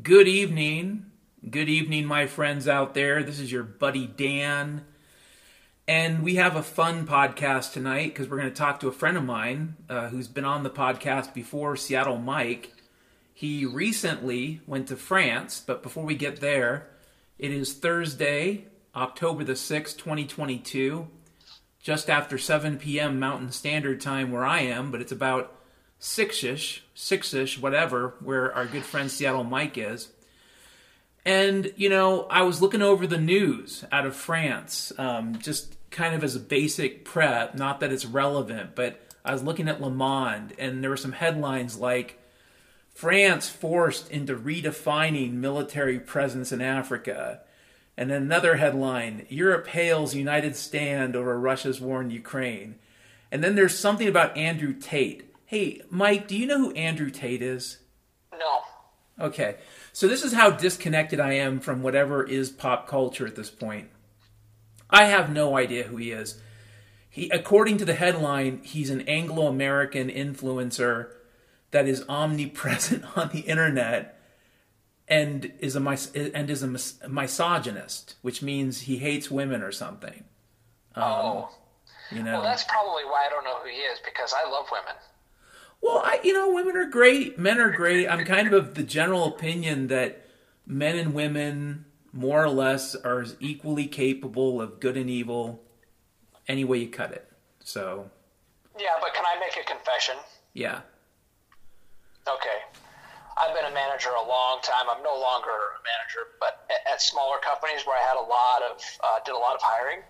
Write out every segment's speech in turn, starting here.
Good evening. Good evening, my friends out there. This is your buddy Dan. And we have a fun podcast tonight because we're going to talk to a friend of mine uh, who's been on the podcast before, Seattle Mike. He recently went to France, but before we get there, it is Thursday, October the 6th, 2022, just after 7 p.m. Mountain Standard Time where I am, but it's about six-ish, six-ish, whatever, where our good friend Seattle Mike is. And you know, I was looking over the news out of France, um, just kind of as a basic prep. Not that it's relevant, but I was looking at Le Monde, and there were some headlines like France forced into redefining military presence in Africa. And then another headline Europe hails United stand over Russia's war in Ukraine. And then there's something about Andrew Tate. Hey, Mike, do you know who Andrew Tate is? No. Okay. So this is how disconnected I am from whatever is pop culture at this point. I have no idea who he is. He according to the headline, he's an Anglo-American influencer that is omnipresent on the internet and is a mis- and is a mis- misogynist, which means he hates women or something. Um, oh. You know. Well, that's probably why I don't know who he is because I love women. Well, I, you know, women are great. Men are great. I'm kind of of the general opinion that men and women, more or less, are equally capable of good and evil, any way you cut it. So, Yeah, but can I make a confession? yeah. Okay. I've been a manager a long time. I'm no longer a manager, but at, at smaller companies where I had a lot of, uh, did a lot of hiring,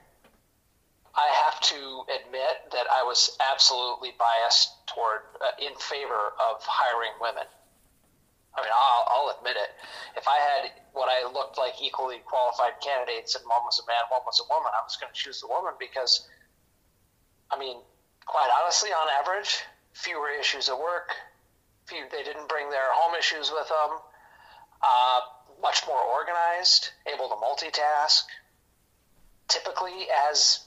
I have to admit that I was absolutely biased toward, uh, in favor of hiring women. I mean, I'll, I'll admit it. If I had what I looked like equally qualified candidates and one was a man, one was a woman, I was going to choose the woman because, I mean, quite honestly, on average, fewer issues at work. Few, they didn't bring their home issues with them. Uh, much more organized, able to multitask. Typically, as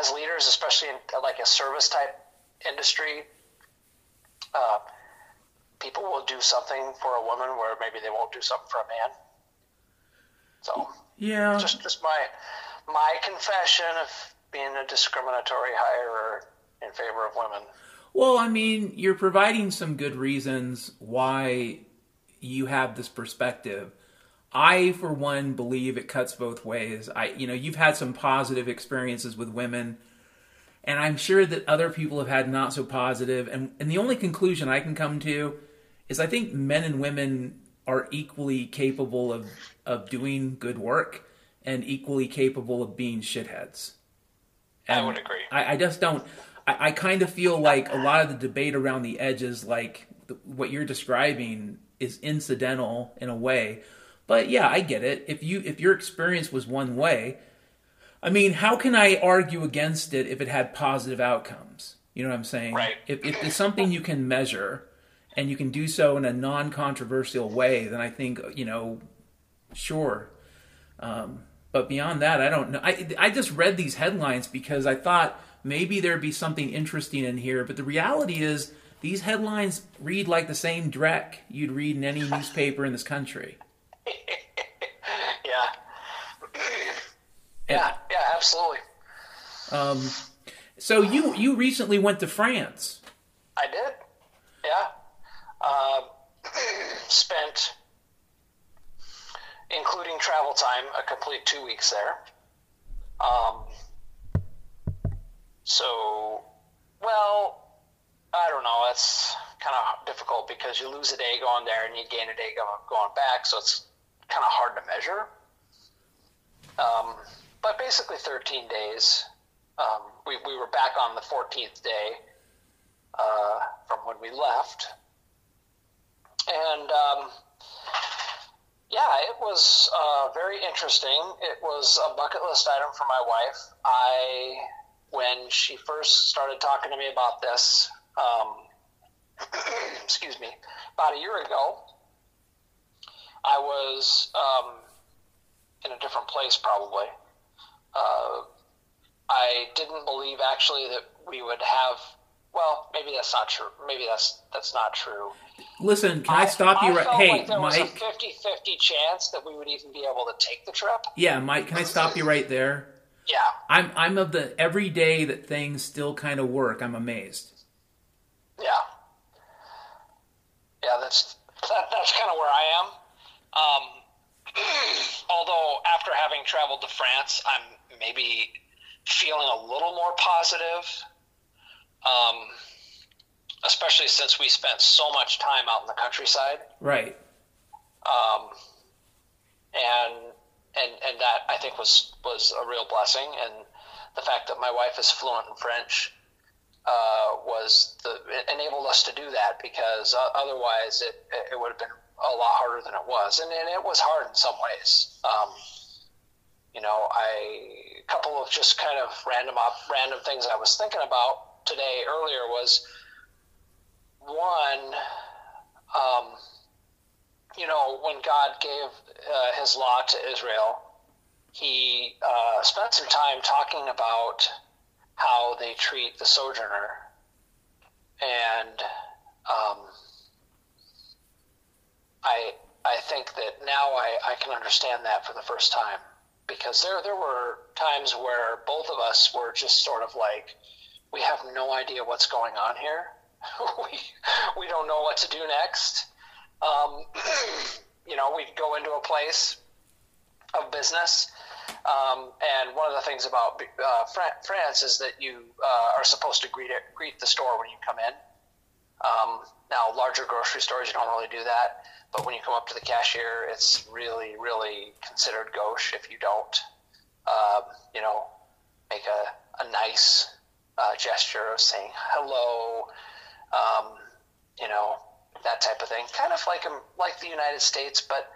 as leaders, especially in like a service type industry, uh, people will do something for a woman where maybe they won't do something for a man. So Yeah. just just my my confession of being a discriminatory hirer in favor of women. Well, I mean, you're providing some good reasons why you have this perspective. I, for one, believe it cuts both ways. I, you know, you've had some positive experiences with women, and I'm sure that other people have had not so positive. And and the only conclusion I can come to is I think men and women are equally capable of of doing good work and equally capable of being shitheads. I would agree. I, I just don't. I, I kind of feel like a lot of the debate around the edges, like the, what you're describing, is incidental in a way. But yeah, I get it. If you if your experience was one way, I mean, how can I argue against it if it had positive outcomes? You know what I'm saying? Right. If, if it's something you can measure and you can do so in a non-controversial way, then I think you know, sure. Um, but beyond that, I don't know. I I just read these headlines because I thought maybe there'd be something interesting in here. But the reality is, these headlines read like the same dreck you'd read in any newspaper in this country. Yeah. yeah, yeah, absolutely. Um, so you you recently went to France. I did. Yeah. Um, spent, including travel time, a complete two weeks there. Um, so, well, I don't know. It's kind of difficult because you lose a day going there and you gain a day going, going back, so it's kind of hard to measure. Um, but basically, 13 days. Um, we, we were back on the 14th day uh, from when we left. And um, yeah, it was uh, very interesting. It was a bucket list item for my wife. I, when she first started talking to me about this, um, excuse me, about a year ago, I was um, in a different place probably. Uh, I didn't believe actually that we would have. Well, maybe that's not true. Maybe that's that's not true. Listen, can I, stop you I right? Hey, like there was a Mike. 50-50 chance that we would even be able to take the trip. Yeah, Mike, can I stop you right there? Yeah. I'm I'm of the every day that things still kind of work. I'm amazed. Yeah. Yeah, that's that, that's kind of where I am. Um, although after having traveled to France, I'm maybe feeling a little more positive. Um, especially since we spent so much time out in the countryside. Right. Um, and and and that I think was was a real blessing. And the fact that my wife is fluent in French uh, was the enabled us to do that because uh, otherwise it it would have been a lot harder than it was, and, and it was hard in some ways. Um, you know, I a couple of just kind of random op, random things I was thinking about today earlier was one. Um, you know, when God gave uh, his law to Israel, he uh, spent some time talking about how they treat the sojourner. And um, I, I think that now I, I can understand that for the first time because there, there were times where both of us were just sort of like, we have no idea what's going on here. we, we don't know what to do next. Um, you know, we'd go into a place of business. Um, and one of the things about uh, France is that you uh, are supposed to greet it, greet the store when you come in. Um, now, larger grocery stores, you don't really do that. But when you come up to the cashier, it's really, really considered gauche if you don't, uh, you know, make a, a nice uh, gesture of saying hello, um, you know, that type of thing. Kind of like like the United States, but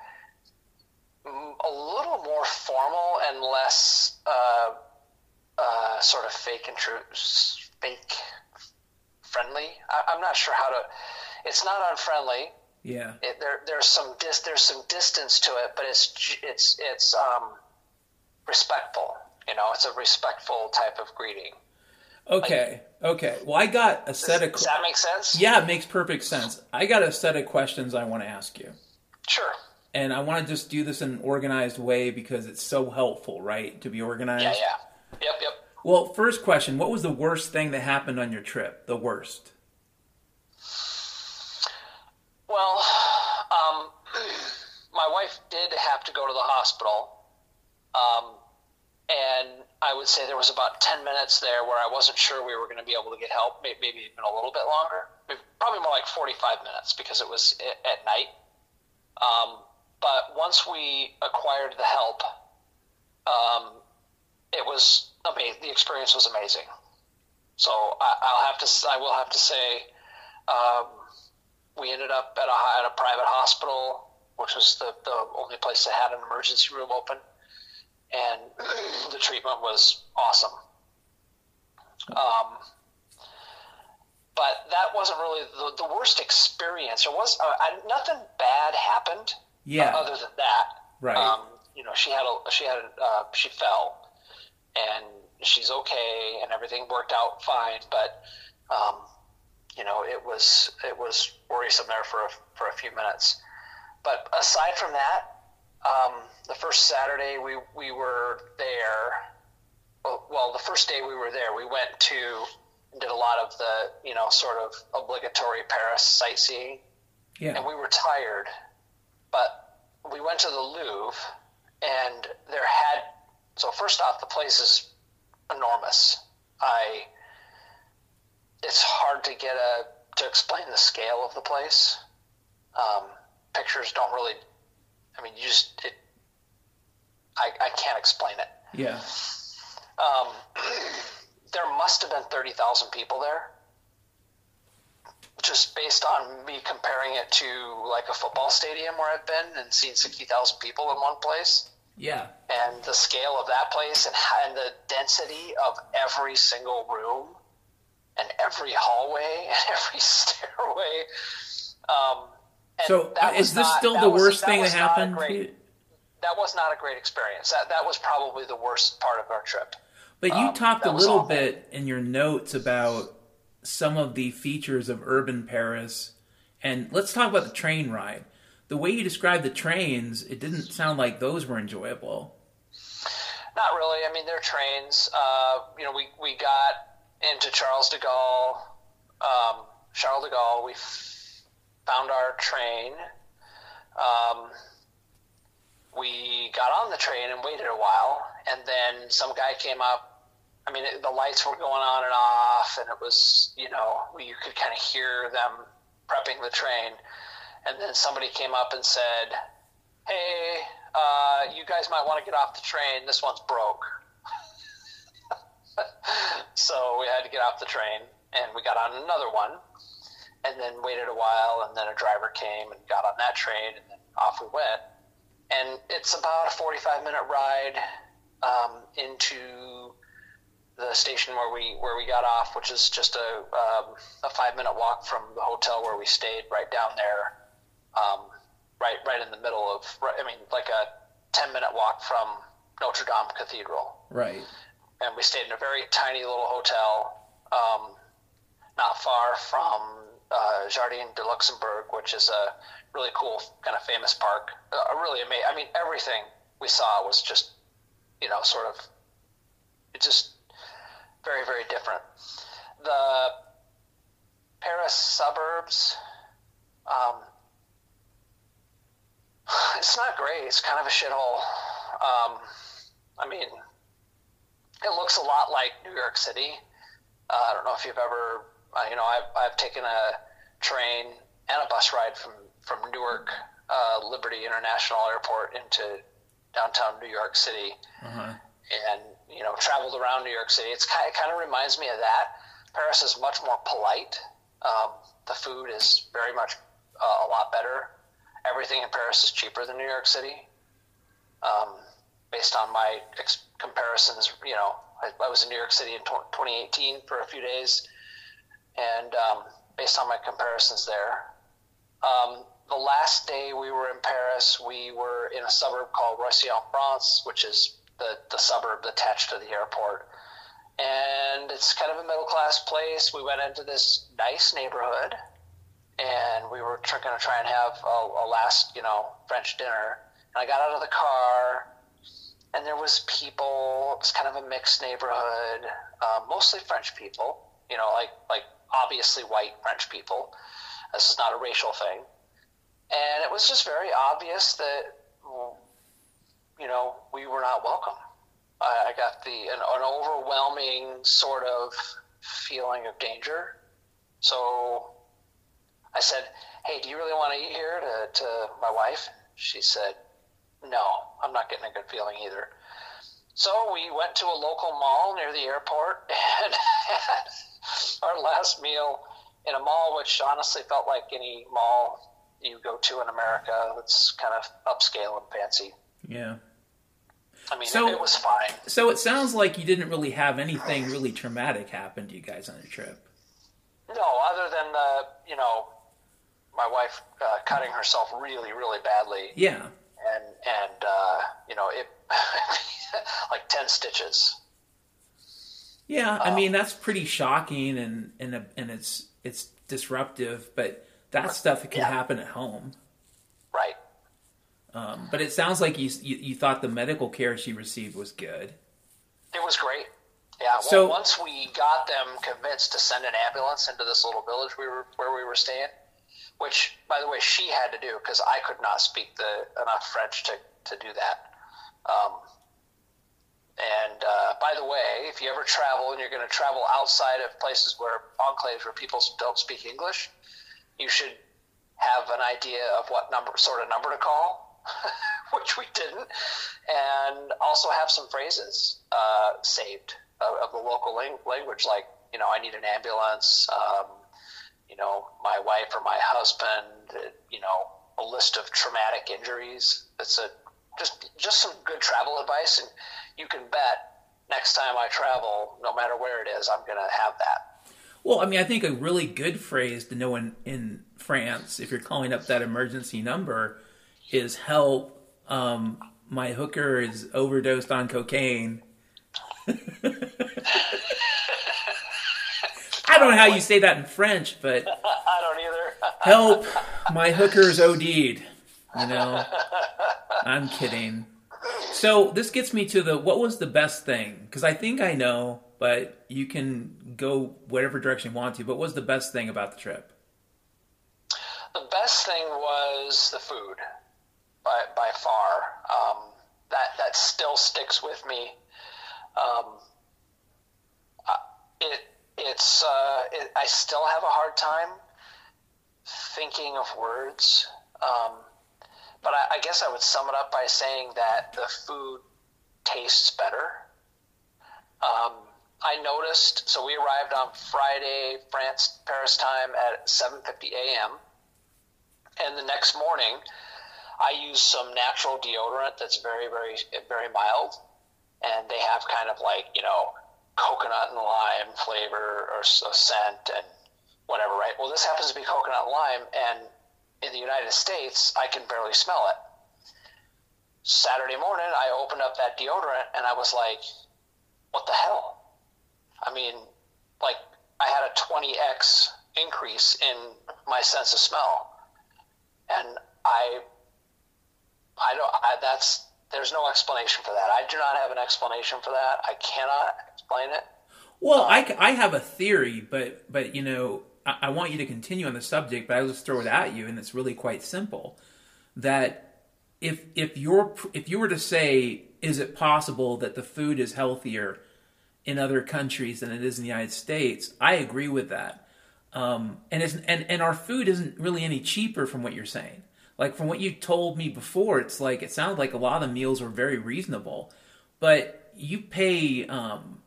a little more formal and less uh, uh, sort of fake and true, fake friendly. I, am not sure how to. It's not unfriendly. Yeah. It, there, there's some dis, there's some distance to it, but it's it's it's um, respectful. You know, it's a respectful type of greeting. Okay. Okay. Well, I got a set does, of. Does that make sense? Yeah, it makes perfect sense. I got a set of questions I want to ask you. Sure. And I want to just do this in an organized way because it's so helpful, right? To be organized. Yeah, yeah. Yep, yep. Well, first question What was the worst thing that happened on your trip? The worst? Well, um, my wife did have to go to the hospital. Um, and I would say there was about 10 minutes there where I wasn't sure we were going to be able to get help, maybe even a little bit longer, probably more like 45 minutes because it was at night. Um, but once we acquired the help, um, it was amazing. The experience was amazing. So I, will have to, I will have to say, um, we ended up at a, at a private hospital, which was the, the only place that had an emergency room open and the treatment was awesome. Um, but that wasn't really the, the worst experience. There was uh, I, nothing bad happened. Yeah. Uh, other than that, right? Um, you know, she had a she had a, uh, she fell, and she's okay, and everything worked out fine. But um, you know, it was it was worrisome there for a, for a few minutes. But aside from that, um, the first Saturday we, we were there. Well, well, the first day we were there, we went to did a lot of the you know sort of obligatory Paris sightseeing. Yeah. And we were tired, but we went to the Louvre, and there had so first off the place is enormous. I it's hard to get a to explain the scale of the place. Um, pictures don't really I mean, you just it. I I can't explain it. Yeah. Um, there must have been thirty thousand people there. Just based on me comparing it to like a football stadium where I've been and seen sixty thousand people in one place. Yeah. And the scale of that place and, and the density of every single room and every hallway and every stairway. Um, so is this not, still the was, worst thing that happened? Great, that was not a great experience. That that was probably the worst part of our trip. But you um, talked a little bit in your notes about some of the features of urban Paris And let's talk about the train ride. The way you described the trains, it didn't sound like those were enjoyable. Not really. I mean, they're trains. Uh, you know, we, we got into Charles de Gaulle, um, Charles de Gaulle. We f- found our train. Um, we got on the train and waited a while, and then some guy came up. I mean, it, the lights were going on and off, and it was, you know, you could kind of hear them prepping the train. And then somebody came up and said, Hey, uh, you guys might want to get off the train. This one's broke. so we had to get off the train, and we got on another one, and then waited a while, and then a driver came and got on that train, and then off we went and it's about a 45 minute ride um, into the station where we where we got off, which is just a um, a five minute walk from the hotel where we stayed, right down there, um, right right in the middle of. I mean, like a 10 minute walk from Notre Dame Cathedral. Right. And we stayed in a very tiny little hotel, um, not far from uh, Jardin de Luxembourg, which is a really cool, kind of famous park. Uh, really amazing. I mean, everything we saw was just, you know, sort of, it's just very, very different. The Paris suburbs, um, it's not great. It's kind of a shithole. Um, I mean, it looks a lot like New York City. Uh, I don't know if you've ever, uh, you know, I've, I've taken a train and a bus ride from from Newark uh, Liberty International Airport into downtown New York City, uh-huh. and you know traveled around New York City. It's kind of, it kind of reminds me of that. Paris is much more polite. Um, the food is very much uh, a lot better. Everything in Paris is cheaper than New York City. Um, based on my ex- comparisons, you know, I, I, was in New York City in t- 2018 for a few days, and um, based on my comparisons there, um, the last day we were in Paris, we were in a suburb called Roissy-en-France, which is the, the suburb attached to the airport. And it's kind of a middle class place. We went into this nice neighborhood and we were going to try and have a, a last, you know, French dinner. And I got out of the car and there was people. It's kind of a mixed neighborhood, uh, mostly French people. You know, like like obviously white French people. This is not a racial thing. And it was just very obvious that, you know, we were not welcome. I, I got the an, an overwhelming sort of feeling of danger. So I said, "Hey, do you really want to eat here?" To, to my wife. She said, "No, I'm not getting a good feeling either." So we went to a local mall near the airport and had our last meal in a mall, which honestly felt like any mall you go to in America that's kind of upscale and fancy. Yeah. I mean, so, it, it was fine. So it sounds like you didn't really have anything really traumatic happen to you guys on the trip. No, other than the, you know, my wife uh, cutting herself really, really badly. Yeah. And and uh, you know it, like ten stitches. Yeah, I um, mean that's pretty shocking and and and it's it's disruptive, but that stuff can yeah. happen at home. Right. Um, but it sounds like you, you, you thought the medical care she received was good. It was great. Yeah. So well, once we got them convinced to send an ambulance into this little village we were where we were staying, which by the way she had to do because I could not speak the enough French to to do that. Um, and uh, by the way, if you ever travel and you're going to travel outside of places where enclaves where people don't speak English, you should have an idea of what number sort of number to call, which we didn't, and also have some phrases uh, saved of, of, the local language, like you know, I need an ambulance. Um, you know, my wife or my husband. You know, a list of traumatic injuries. It's a just just some good travel advice, and you can bet next time I travel, no matter where it is, I'm going to have that. Well, I mean, I think a really good phrase to know in, in France, if you're calling up that emergency number, is help. Um, my hooker is overdosed on cocaine. I don't know how you say that in French, but I don't either. Help! My hooker's OD'd. You know, I'm kidding. So this gets me to the what was the best thing? Because I think I know, but you can go whatever direction you want to. But what was the best thing about the trip? The best thing was the food, by by far. Um, that that still sticks with me. Um, it it's uh, it, I still have a hard time thinking of words. Um, but I, I guess I would sum it up by saying that the food tastes better. Um, I noticed. So we arrived on Friday, France Paris time at 7:50 a.m. And the next morning, I used some natural deodorant that's very, very, very mild, and they have kind of like you know coconut and lime flavor or a scent and whatever, right? Well, this happens to be coconut and lime, and in the United States, I can barely smell it. Saturday morning, I opened up that deodorant and I was like, what the hell? I mean, like, I had a 20x increase in my sense of smell. And I, I don't, I, that's, there's no explanation for that. I do not have an explanation for that. I cannot explain it. Well, I, I have a theory, but, but, you know, I, I want you to continue on the subject, but I'll just throw it at you, and it's really quite simple. That if if you're if you were to say, is it possible that the food is healthier in other countries than it is in the United States? I agree with that. Um, and and and our food isn't really any cheaper from what you're saying. Like from what you told me before, it's like it sounded like a lot of meals were very reasonable, but you pay um,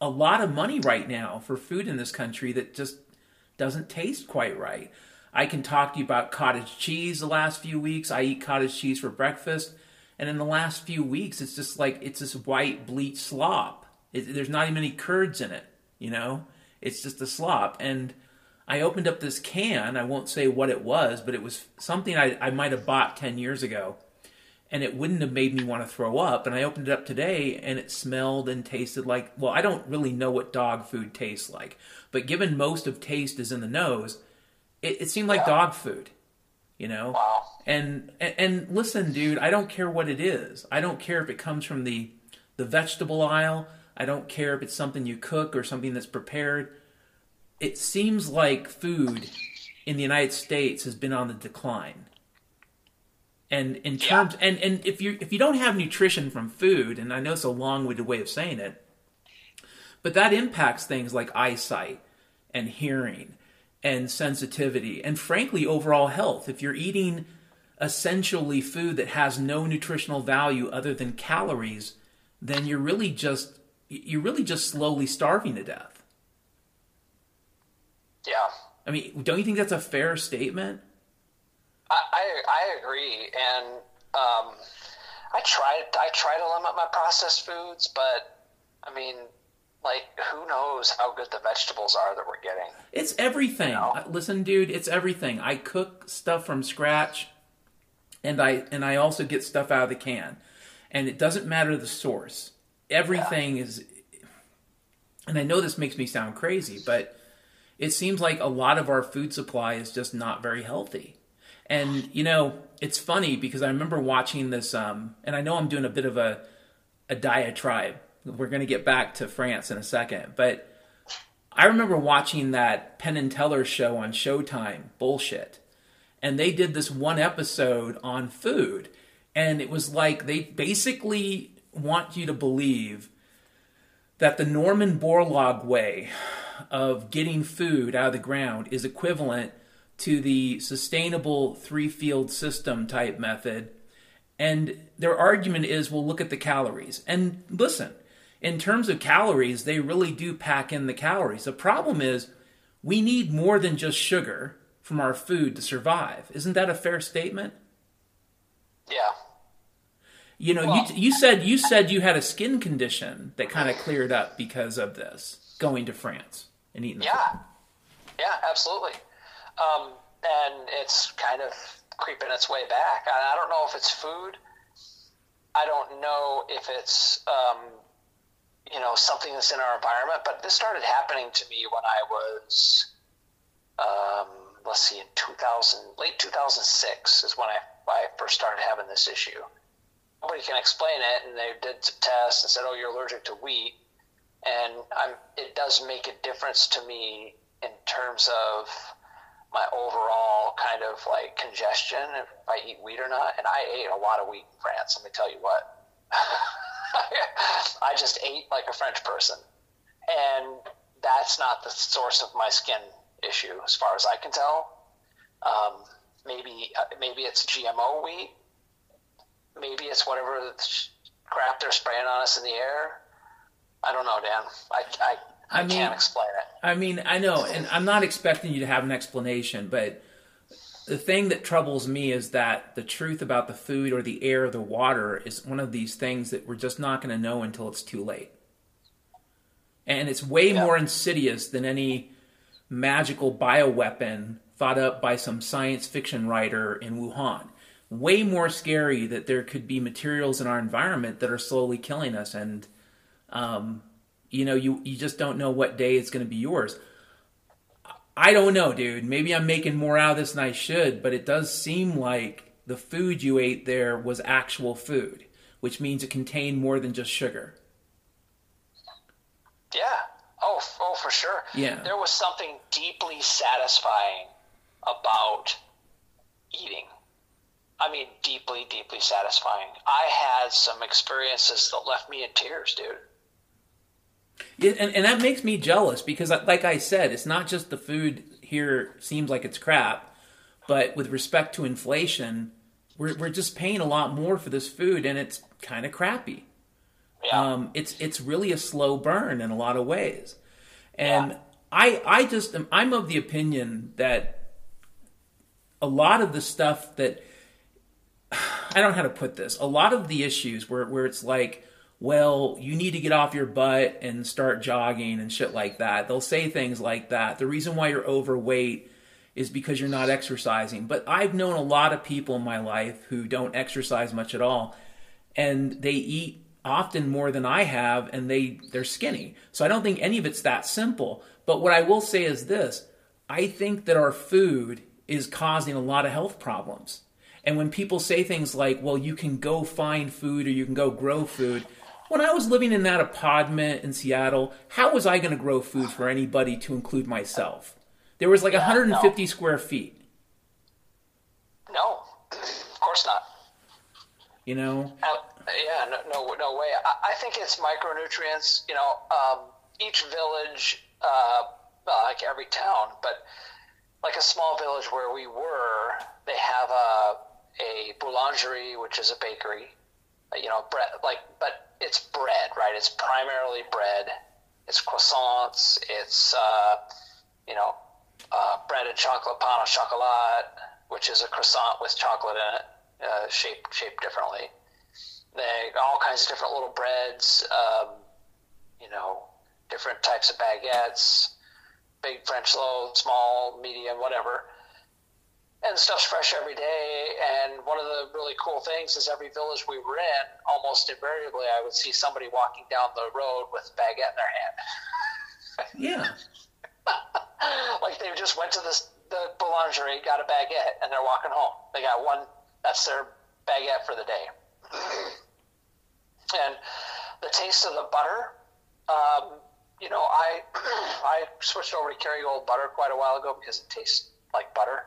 a lot of money right now for food in this country that just doesn't taste quite right. I can talk to you about cottage cheese the last few weeks. I eat cottage cheese for breakfast. And in the last few weeks, it's just like it's this white bleach slop. It, there's not even any curds in it, you know? It's just a slop. And I opened up this can. I won't say what it was, but it was something I, I might have bought 10 years ago. And it wouldn't have made me want to throw up. And I opened it up today and it smelled and tasted like, well, I don't really know what dog food tastes like. But given most of taste is in the nose, it, it seemed like dog food, you know. Wow. And, and and listen, dude, I don't care what it is. I don't care if it comes from the the vegetable aisle. I don't care if it's something you cook or something that's prepared. It seems like food in the United States has been on the decline. And in terms yeah. and, and if you if you don't have nutrition from food, and I know it's a long-winded way of saying it, but that impacts things like eyesight and hearing and sensitivity and frankly overall health. If you're eating essentially food that has no nutritional value other than calories, then you're really just you're really just slowly starving to death. Yeah. I mean, don't you think that's a fair statement? I I, I agree, and um, I try I try to limit my processed foods, but I mean, like who knows how good the vegetables are that we're getting. It's everything. You know? Uh, listen, dude, it's everything. I cook stuff from scratch and I and I also get stuff out of the can. And it doesn't matter the source. Everything yeah. is and I know this makes me sound crazy, but it seems like a lot of our food supply is just not very healthy. And you know, it's funny because I remember watching this um and I know I'm doing a bit of a a diatribe we're going to get back to France in a second, but I remember watching that Penn and Teller show on Showtime, bullshit. And they did this one episode on food. And it was like they basically want you to believe that the Norman Borlaug way of getting food out of the ground is equivalent to the sustainable three field system type method. And their argument is well, look at the calories. And listen, in terms of calories, they really do pack in the calories. The problem is we need more than just sugar from our food to survive. Isn't that a fair statement? Yeah. You know, well, you you said you said you had a skin condition that kind of cleared up because of this going to France and eating. Yeah, food. yeah, absolutely. Um, and it's kind of creeping its way back. I, I, don't know if it's food. I don't know if it's um, you know something that's in our environment. But this started happening to me when I was um, let's see, in 2000, late 2006 is when I, I first started having this issue. Nobody can explain it, and they did some tests and said, "Oh, you're allergic to wheat," and I'm, it does make a difference to me in terms of my overall kind of like congestion if I eat wheat or not. And I ate a lot of wheat in France. Let me tell you what. I just ate like a French person, and that's not the source of my skin issue, as far as I can tell. Um, maybe uh, maybe it's GMO wheat. Maybe it's whatever crap they're spraying on us in the air. I don't know, Dan. I I, I, I mean, can't explain it. I mean, I know, and I'm not expecting you to have an explanation, but the thing that troubles me is that the truth about the food or the air or the water is one of these things that we're just not going to know until it's too late. And it's way yeah. more insidious than any magical bioweapon thought up by some science fiction writer in Wuhan. Way more scary that there could be materials in our environment that are slowly killing us. And, um, you know, you, you just don't know what day it's going to be yours. I don't know, dude. Maybe I'm making more out of this than I should, but it does seem like the food you ate there was actual food, which means it contained more than just sugar. Yeah. Oh, oh, for sure. Yeah. There was something deeply satisfying about eating. I mean, deeply, deeply satisfying. I had some experiences that left me in tears, dude. Yeah, and, and that makes me jealous because, like I said, it's not just the food here seems like it's crap, but with respect to inflation, we're, we're just paying a lot more for this food and it's kind of crappy. Yeah. Um, it's it's really a slow burn in a lot of ways, and yeah. I I just am, I'm of the opinion that a lot of the stuff that I don't know how to put this. A lot of the issues where where it's like well, you need to get off your butt and start jogging and shit like that. They'll say things like that. The reason why you're overweight is because you're not exercising. But I've known a lot of people in my life who don't exercise much at all and they eat often more than I have and they they're skinny. So I don't think any of it's that simple. But what I will say is this, I think that our food is causing a lot of health problems. And when people say things like, "Well, you can go find food or you can go grow food," when I was living in that apartment in Seattle, how was I going to grow food for anybody to include myself? There was like yeah, 150 no. square feet. No, of course not. You know? Uh, yeah, no, no, no way. I, I, think it's micronutrients. You know, um, each village, uh, well, like every town, but like a small village where we were, they have a a boulangerie, which is a bakery. You know, bread like, but it's bread, right? It's primarily bread. It's croissants. It's uh, you know uh, bread and chocolate pain au chocolat, which is a croissant with chocolate in it, uh, shaped shaped differently. They all kinds of different little breads. Um, you know, different types of baguettes, big French loaf, small, medium, whatever and stuff's fresh every day. And one of the really cool things is every village we were in, almost invariably, I would see somebody walking down the road with a baguette in their hand. Yeah. like they just went to this, the boulangerie, got a baguette, and they're walking home. They got one. That's their baguette for the day. and the taste of the butter. Um, you know, I I switched over to Kerrygold butter quite a while ago because it tastes like butter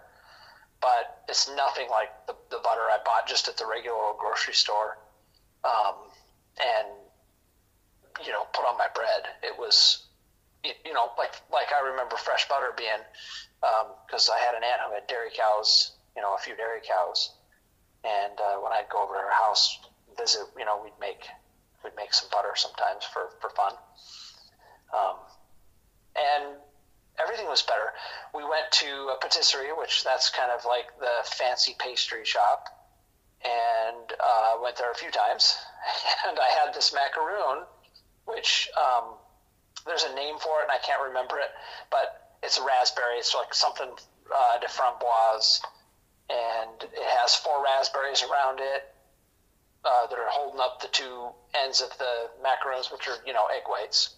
but it's nothing like the, the butter I bought just at the regular grocery store. Um, and, you know, put on my bread. It was, you know, like, like I remember fresh butter being, because um, I had an aunt who had dairy cows, you know, a few dairy cows. And uh, when I'd go over to her house, visit, you know, we'd make, we'd make some butter sometimes for, for fun. Um, and everything was better. We went to a patisserie, which that's kind of like the fancy pastry shop, and uh, went there a few times. And I had this macaroon, which um, there's a name for it, and I can't remember it, but it's a raspberry. It's like something uh, de framboise, and it has four raspberries around it. Uh, that are holding up the two ends of the macarons, which are you know egg whites,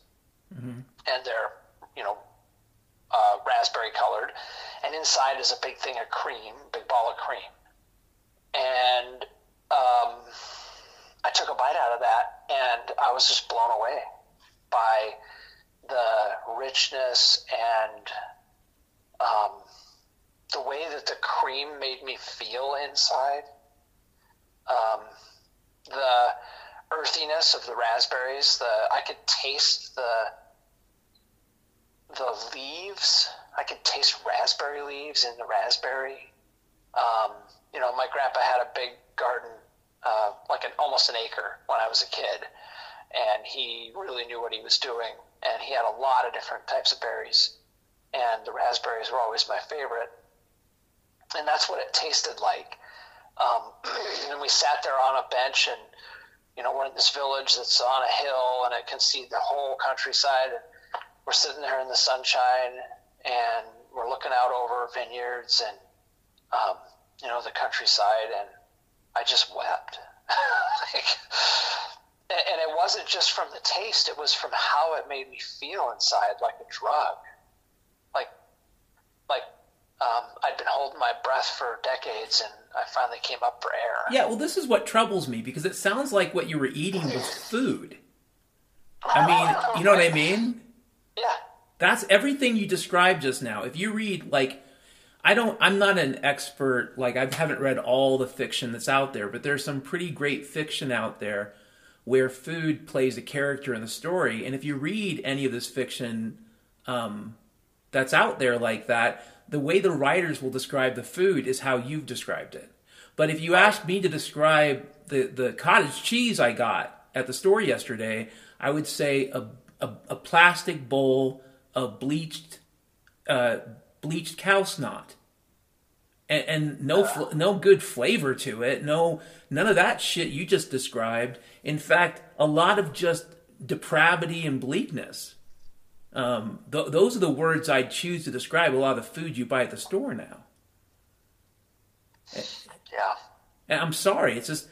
mm-hmm. and they're you know uh, raspberry colored, and inside is a big thing of cream, big ball of cream. And um, I took a bite out of that, and I was just blown away by the richness and um, the way that the cream made me feel inside. Um, the earthiness of the raspberries. The I could taste the the leaves. I could taste raspberry leaves in the raspberry. Um, you know, my grandpa had a big garden, uh, like an almost an acre when I was a kid, and he really knew what he was doing. And he had a lot of different types of berries, and the raspberries were always my favorite. And that's what it tasted like. Um, and we sat there on a bench, and you know, we're in this village that's on a hill, and it can see the whole countryside. And we're sitting there in the sunshine, and we're looking out over vineyards and um, you know the countryside, and I just wept. like, and it wasn't just from the taste; it was from how it made me feel inside, like a drug. Like, like um, I'd been holding my breath for decades, and I finally came up for air. Yeah, well, this is what troubles me because it sounds like what you were eating was food. I mean, you know what I mean? Yeah. That's everything you described just now. If you read, like, I don't, I'm not an expert, like, I haven't read all the fiction that's out there, but there's some pretty great fiction out there where food plays a character in the story. And if you read any of this fiction um, that's out there like that, the way the writers will describe the food is how you've described it. But if you ask me to describe the, the cottage cheese I got at the store yesterday, I would say a, a, a plastic bowl of bleached uh, bleached cow snot. And, and no fl- no good flavor to it. No none of that shit you just described. In fact, a lot of just depravity and bleakness. Um, th- those are the words I'd choose to describe a lot of the food you buy at the store now. Yeah. And I'm sorry, it's just.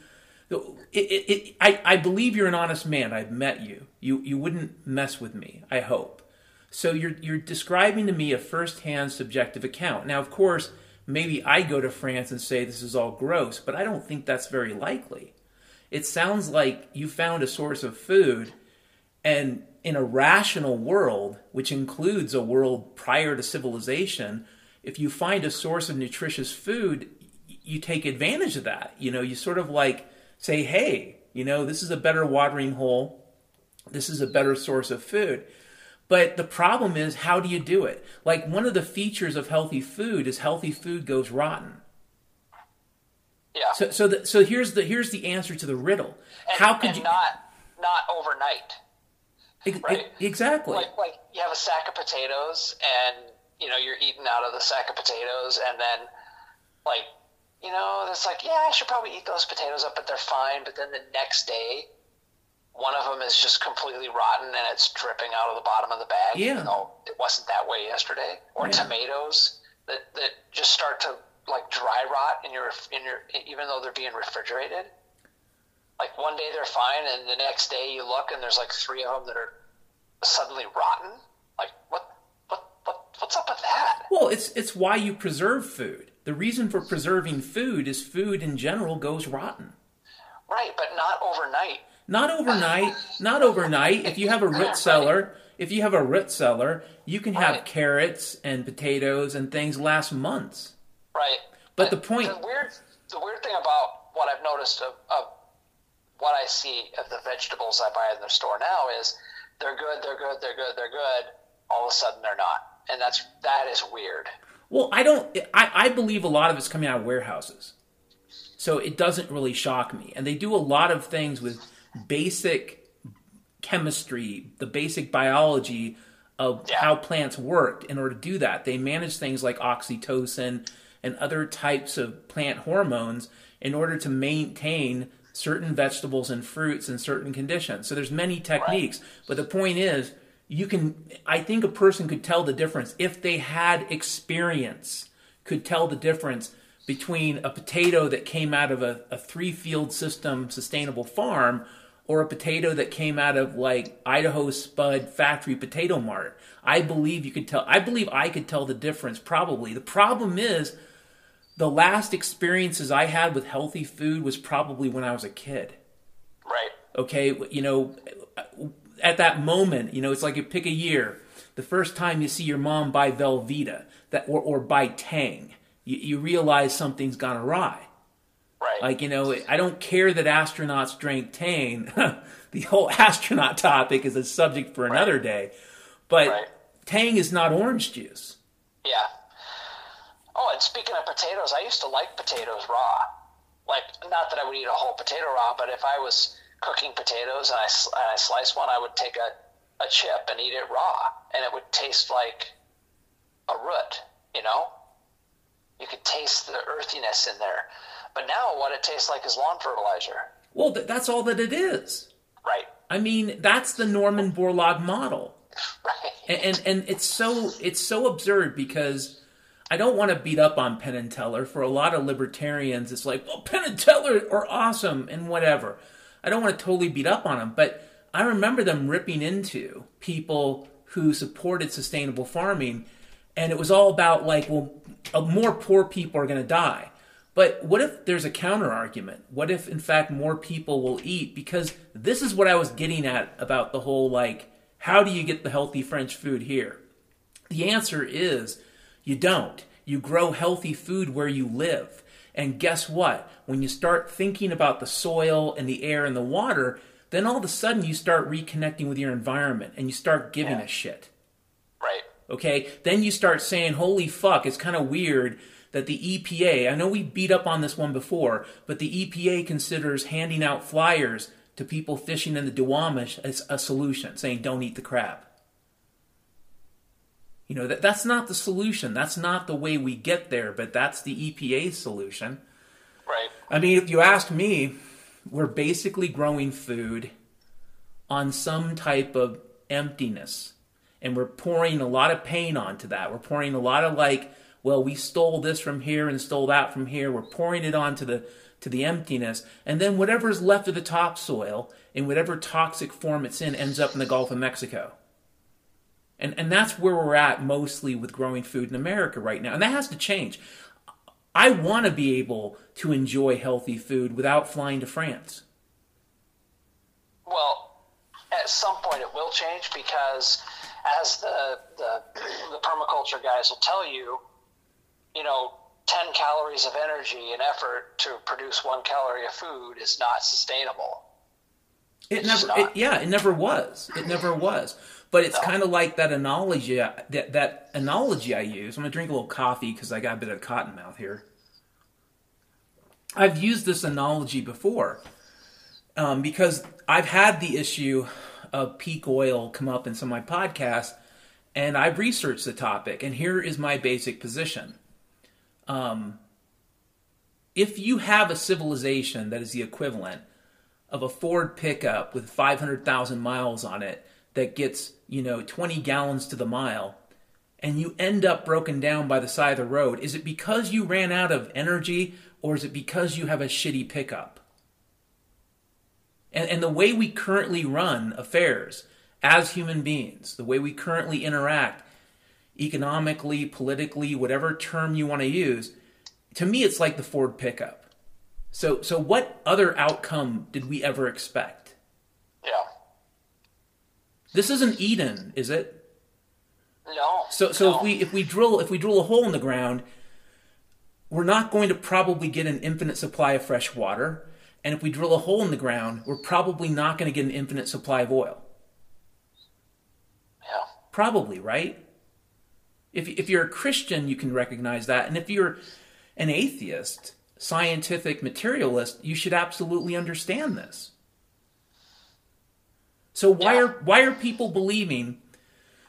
It, it, it, I, I believe you're an honest man. I've met you. You you wouldn't mess with me. I hope. So you're you're describing to me a first-hand subjective account. Now, of course, maybe I go to France and say this is all gross, but I don't think that's very likely. It sounds like you found a source of food, and in a rational world, which includes a world prior to civilization, if you find a source of nutritious food, you take advantage of that. You know, you sort of like say, hey, you know, this is a better watering hole. This is a better source of food. But the problem is, how do you do it? Like one of the features of healthy food is healthy food goes rotten. Yeah. So, so, the, so here's the here's the answer to the riddle. And, how could you not not overnight? Right? exactly? Like like you have a sack of potatoes, and you know you're eating out of the sack of potatoes, and then like you know it's like yeah I should probably eat those potatoes up, but they're fine. But then the next day one of them is just completely rotten and it's dripping out of the bottom of the bag. Yeah. Even though it wasn't that way yesterday. Or Yeah. tomatoes that, that just start to like dry rot in your in your even though they're being refrigerated. Like one day they're fine and the next day you look and there's like three of them that are suddenly rotten. Like what what what what's up with that? Well, it's it's why you preserve food. The reason for preserving food is food in general goes rotten. Right, but not overnight. Not overnight. Not overnight. If you have a root cellar, if you have a root cellar, you can have Right. carrots and potatoes and things last months. Right. But the point- the weird the weird thing about what I've noticed of, of what I see of the vegetables I buy in the store now is they're good, they're good, they're good, they're good. All of a sudden they're not, and that's that is weird. Well, I don't. I, I believe a lot of it's coming out of warehouses, so it doesn't really shock me. And they do a lot of things with basic chemistry, the basic biology of Yeah. how plants worked In order to do that, they manage things like oxytocin and other types of plant hormones in order to maintain certain vegetables and fruits in certain conditions. So there's many techniques, but the point is you can I think a person could tell the difference if they had experience could tell the difference between a potato that came out of a, a three field system sustainable farm or a potato that came out of like Idaho Spud Factory Potato Mart. I believe you could tell. I believe I could tell the difference. Probably the problem is the last experiences I had with healthy food was probably when I was a kid. Right. Okay, you know, at that moment, you know, it's like you pick a year. The first time you see your mom buy Velveeta that or, or buy Tang, you, you realize something's gone awry. Right. Like, you know, I don't care that astronauts drank Tang. the whole astronaut topic is a subject for another Right. day. But Right. Tang is not orange juice. Yeah. Oh, and speaking of potatoes, I used to like potatoes raw. Like, not that I would eat a whole potato raw, but if I was cooking potatoes and I, and I slice one, I would take a, a chip and eat it raw, and it would taste like a root, you know? You could taste the earthiness in there. But now what it tastes like is lawn fertilizer. Well, th- that's all that it is. Right. I mean, that's the Norman Borlaug model. Right. and, and and it's so it's so absurd because I don't want to beat up on Penn and Teller. For a lot of libertarians, it's like, well, Penn and Teller are awesome and whatever. I don't want to totally beat up on them, but I remember them ripping into people who supported sustainable farming, and it was all about like, well, uh, more poor people are going to die. But what if there's a counter argument? What if, in fact, more people will eat? Because this is what I was getting at about the whole like, how do you get the healthy French food here? The answer is you don't. You grow healthy food where you live. And guess what? When you start thinking about the soil and the air and the water, then all of a sudden you start reconnecting with your environment and you start giving Yeah. a shit. Right. Okay? Then you start saying, holy fuck, it's kind of weird that the EPA, I know we beat up on this one before, but the EPA considers handing out flyers to people fishing in the Duwamish as a solution, saying, don't eat the crab. You know, that, that's not the solution. That's not the way we get there, but that's the EPA's solution. Right. I mean, if you ask me, we're basically growing food on some type of emptiness. And we're pouring a lot of pain onto that. We're pouring a lot of like, well, we stole this from here and stole that from here. We're pouring it onto the to the emptiness. And then whatever is left of the topsoil in whatever toxic form it's in ends up in the Gulf of Mexico. And and that's where we're at mostly with growing food in America right now. And that has to change. I want to be able to enjoy healthy food without flying to France. Well, at some point it will change because, as the the, the permaculture guys will tell you, you know, ten calories of energy and effort to produce one calorie of food is not sustainable. It It's never, it, yeah, it never was. It never was. But it's kind of like that analogy that that analogy I use. I'm gonna drink a little coffee because I got a bit of cotton mouth here. I've used this analogy before um, because I've had the issue of peak oil come up in some of my podcasts, and I've researched the topic. And here is my basic position: um, if you have a civilization that is the equivalent of a Ford pickup with 500,000 miles on it that gets, you know, 20 gallons to the mile and you end up broken down by the side of the road, is it because you ran out of energy or is it because you have a shitty pickup? And, and the way we currently run affairs as human beings, the way we currently interact economically, politically, whatever term you want to use, to me it's like the Ford pickup. So so what other outcome did we ever expect? Yeah. This isn't Eden, is it? No. So so no. if we if we drill if we drill a hole in the ground, we're not going to probably get an infinite supply of fresh water. And if we drill a hole in the ground, we're probably not going to get an infinite supply of oil. Yeah. Probably, right? If if you're a Christian, you can recognize that, and if you're an atheist, scientific materialist, you should absolutely understand this. So why Yeah. are why are people believing?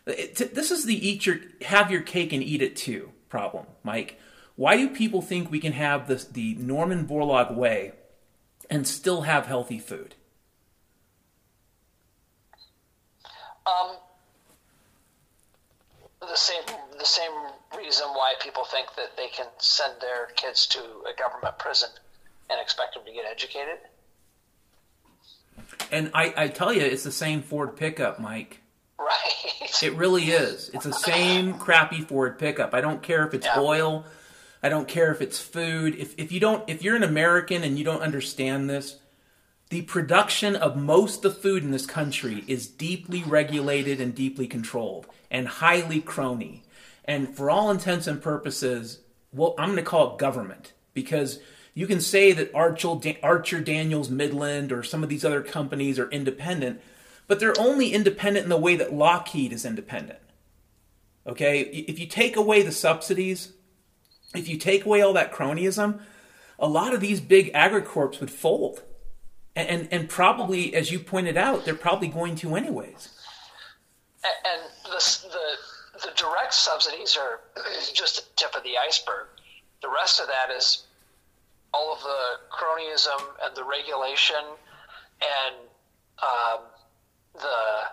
This is the eat your have your cake and eat it too problem, Mike. Why do people think we can have this the Norman Borlaug way and still have healthy food? Um, the same the same reason why people think that they can send their kids to a government prison and expect them to get educated. And I, I tell you, it's the same Ford pickup, Mike. Right. It really is. It's the same crappy Ford pickup. I don't care if it's Yeah. oil. I don't care if it's food. If if you don't if you're an American and you don't understand this, the production of most of the food in this country is deeply regulated and deeply controlled and highly crony. And for all intents and purposes, well, I'm going to call it government because you can say that Archer, Daniels Midland or some of these other companies are independent, but they're only independent in the way that Lockheed is independent. Okay? If you take away the subsidies, if you take away all that cronyism, a lot of these big agricorps would fold. And, and, and probably, as you pointed out, they're probably going to anyways. A- and the, the the direct subsidies are just the tip of the iceberg. The rest of that is all of the cronyism and the regulation and um, the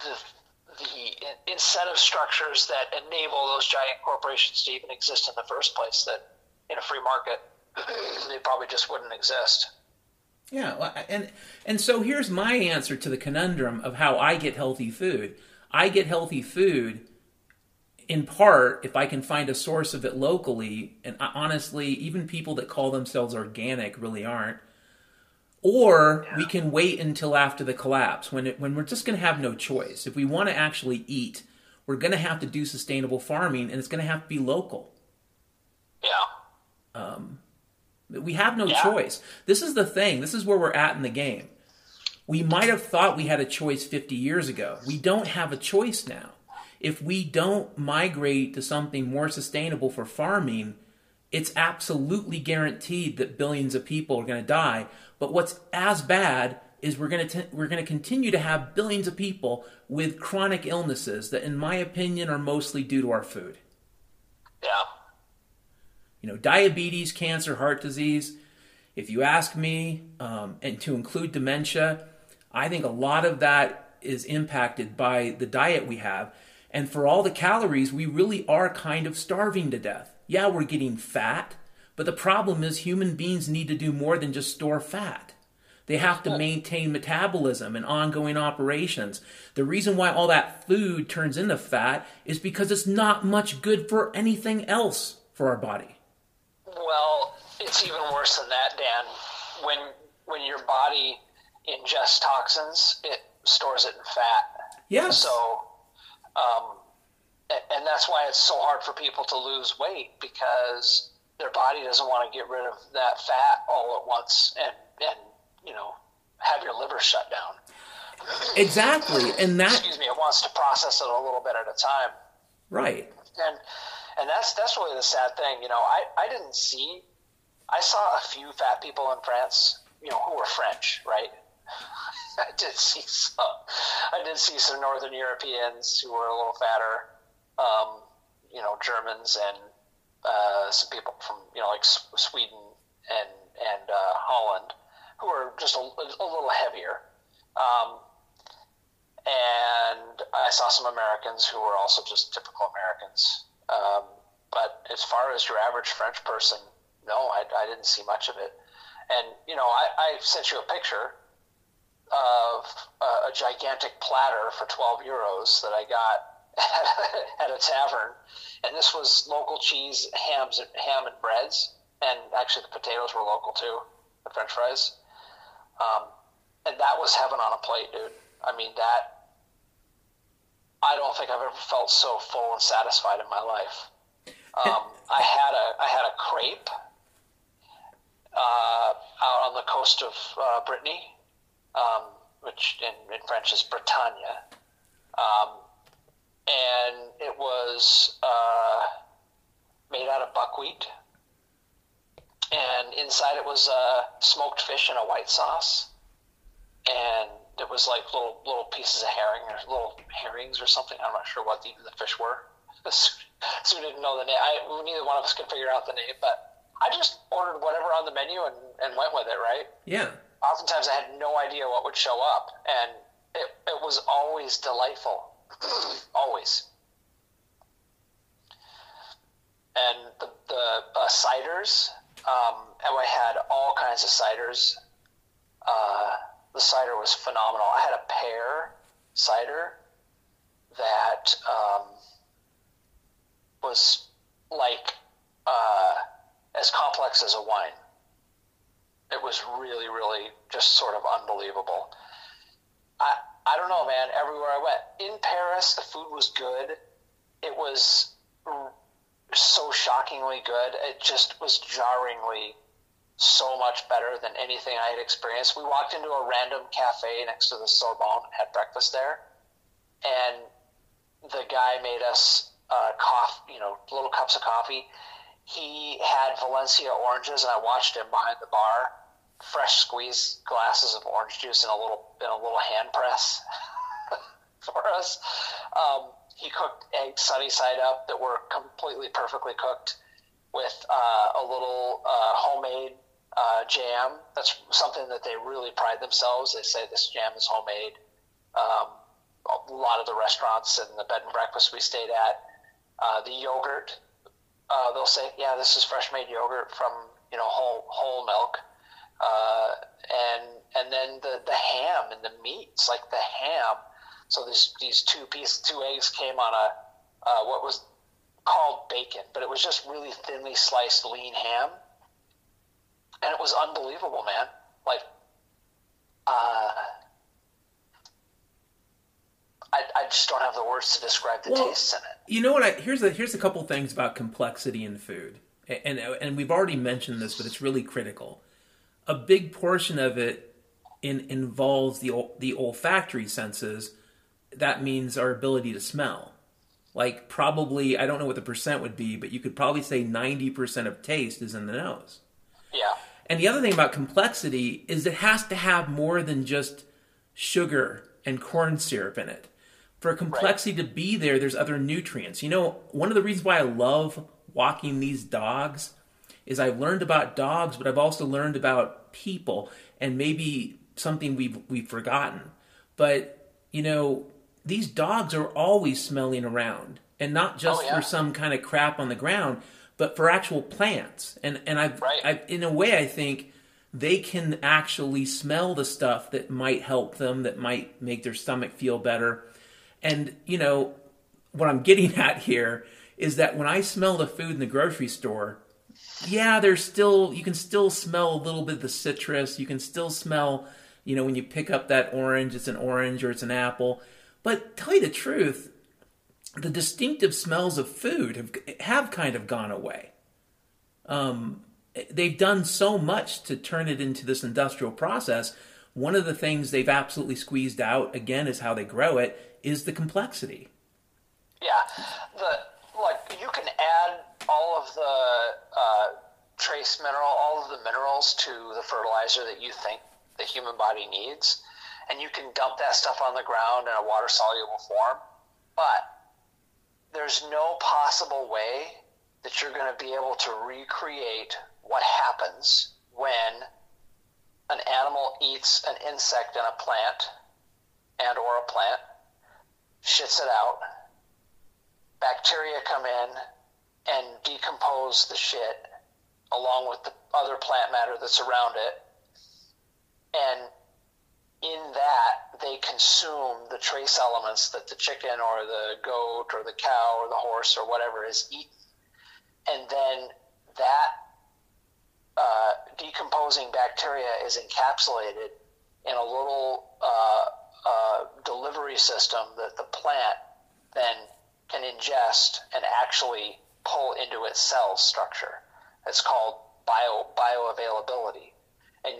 the the incentive structures that enable those giant corporations to even exist in the first place. That in a free market, they probably just wouldn't exist. Yeah, and and so here's my answer to the conundrum of how I get healthy food. I get healthy food in part if I can find a source of it locally, and honestly, even people that call themselves organic really aren't. Or we can wait until after the collapse when it, when we're just going to have no choice. If we want to actually eat, we're going to have to do sustainable farming, and it's going to have to be local. Yeah. Um, We have no Yeah. choice. This is the thing. This is where we're at in the game. We might have thought we had a choice 50 years ago. We don't have a choice now. If we don't migrate to something more sustainable for farming, it's absolutely guaranteed that billions of people are going to die. But what's as bad is we're going to we're going to continue to have billions of people with chronic illnesses that in my opinion are mostly due to our food Yeah. You know, diabetes, cancer, heart disease. If you ask me, um, and to include dementia, I think a lot of that is impacted by the diet we have. And for all the calories, we really are kind of starving to death. Yeah, we're getting fat, but the problem is human beings need to do more than just store fat. They have to maintain metabolism and ongoing operations. The reason why all that food turns into fat is because it's not much good for anything else for our body. Well, it's even worse than that, Dan. When when your body ingests toxins, it stores it in fat. Yes. So, um, and that's why it's so hard for people to lose weight because their body doesn't want to get rid of that fat all at once and and you know have your liver shut down. Exactly. And that Excuse me. It wants to process it a little bit at a time. right. and and that's that's really the sad thing. You know, I I didn't see. I saw a few fat people in France. You know, who were French, right? I did see some. I did see some Northern Europeans who were a little fatter. Um, you know, Germans and uh, some people from you know like Sweden and and uh, Holland who were just a, a little heavier. Um, and I saw some Americans who were also just typical Americans. Um, but as far as your average French person, no, I, I didn't see much of it. And you know, I, I sent you a picture of a, a gigantic platter for 12 euros that I got at a tavern, and this was local cheese, hams, ham, and breads, and actually the potatoes were local too, the French fries. Um, and that was heaven on a plate, dude. I mean that. I don't think I've ever felt so full and satisfied in my life. Um, I had a I had a crepe uh, out on the coast of uh, Brittany, um, which in, in French is Bretagne, um, and it was uh, made out of buckwheat, and inside it was uh, smoked fish and a white sauce, and it was like little little pieces of herring or little herrings or something. I'm not sure what the, the fish were. so we didn't know the name. I, neither one of us could figure out the name, but I just ordered whatever on the menu and, and went with it, right? Yeah. Oftentimes I had no idea what would show up, and it, it was always delightful. always. And the, the uh, ciders, um, and I had all kinds of ciders. Uh, the cider was phenomenal. I had a pear cider that um, was like uh, as complex as a wine. It was really, really just sort of unbelievable. I I don't know, man. Everywhere I went in Paris, the food was good. It was so shockingly good. It just was jarringly so much better than anything I had experienced. We walked into a random cafe next to the Sorbonne, and had breakfast there, and the guy made us uh, coffee, you know, little cups of coffee. He had Valencia oranges, and I watched him behind the bar, fresh squeezed glasses of orange juice in a little in a little hand press for us. Um, he cooked eggs sunny side up that were completely perfectly cooked with uh, a little uh, homemade uh, jam. That's something that they really pride themselves. They say this jam is homemade. Um, a lot of the restaurants and the bed and breakfast we stayed at, uh, the yogurt, uh, they'll say, "Yeah, this is fresh made yogurt from you know whole whole milk," uh, and and then the the ham and the meats, like the ham. So these these two pieces, two eggs came on a uh, what was called bacon, but it was just really thinly sliced lean ham and it was unbelievable, man. Like, uh, I, I just don't have the words to describe the well, tastes in it. You know what? I, here's a here's a couple things about complexity in food, and and we've already mentioned this, but it's really critical. A big portion of it in, involves the the olfactory senses. That means our ability to smell. Like probably, I don't know what the percent would be, but you could probably say ninety percent of taste is in the nose. Yeah. And the other thing about complexity is it has to have more than just sugar and corn syrup in it. For complexity right. to be there, there's other nutrients. You know, one of the reasons why I love walking these dogs is I've learned about dogs, but I've also learned about people and maybe something we've we've forgotten. But you know, these dogs are always smelling around, and not just oh, yeah. for some kind of crap on the ground but for actual plants. And and I've, right. I've in a way I think they can actually smell the stuff that might help them, that might make their stomach feel better. And you know what I'm getting at here is that when I smell the food in the grocery store, yeah, there's still you can still smell a little bit of the citrus. You can still smell, you know, when you pick up that orange, it's an orange or it's an apple. But tell you the truth, the distinctive smells of food have have kind of gone away. Um, they've done so much to turn it into this industrial process. One of the things they've absolutely squeezed out again is how they grow it is the complexity. Yeah, the like you can add all of the uh, trace mineral, all of the minerals to the fertilizer that you think the human body needs, and you can dump that stuff on the ground in a water soluble form. But there's no possible way that you're going to be able to recreate what happens when an animal eats an insect in a plant and or a plant shits it out bacteria come in and decompose the shit along with the other plant matter that's around it and in that they consume the trace elements that the chicken or the goat or the cow or the horse or whatever is eaten. And then that uh, decomposing bacteria is encapsulated in a little uh, uh, delivery system that the plant then can ingest and actually pull into its cell structure. It's called bio bioavailability. And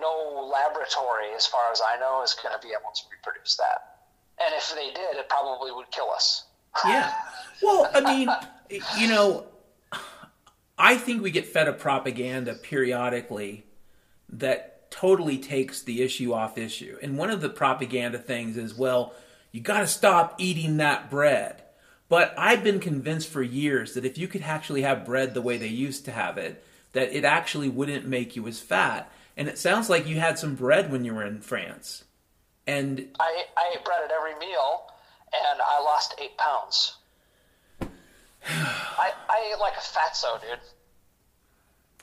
no laboratory, as far as I know, is going to be able to reproduce that. And if they did, it probably would kill us. yeah. Well, I mean, you know, I think we get fed a propaganda periodically that totally takes the issue off issue. And one of the propaganda things is, well, you got to stop eating that bread. But I've been convinced for years that if you could actually have bread the way they used to have it, that it actually wouldn't make you as fat. And it sounds like you had some bread when you were in France. And I, I ate bread at every meal, and I lost eight pounds. I, I ate like a fatso, dude.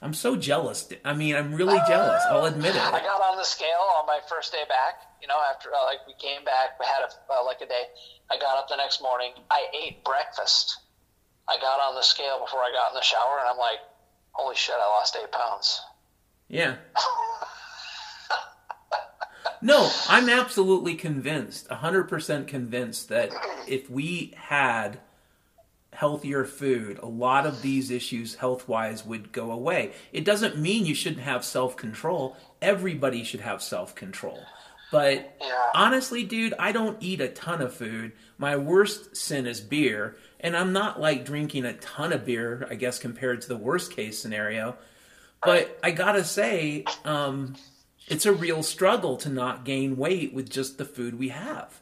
I'm so jealous. I mean, I'm really jealous. I'll admit it. I got on the scale on my first day back. You know, after uh, like we came back, we had a, uh, like a day. I got up the next morning. I ate breakfast. I got on the scale before I got in the shower, and I'm like, "Holy shit! I lost eight pounds." Yeah. no, I'm absolutely convinced, 100% convinced that if we had healthier food, a lot of these issues health wise would go away. It doesn't mean you shouldn't have self control. Everybody should have self control. But Yeah. honestly, dude, I don't eat a ton of food. My worst sin is beer. And I'm not like drinking a ton of beer, I guess, compared to the worst case scenario. But I gotta say, um, it's a real struggle to not gain weight with just the food we have.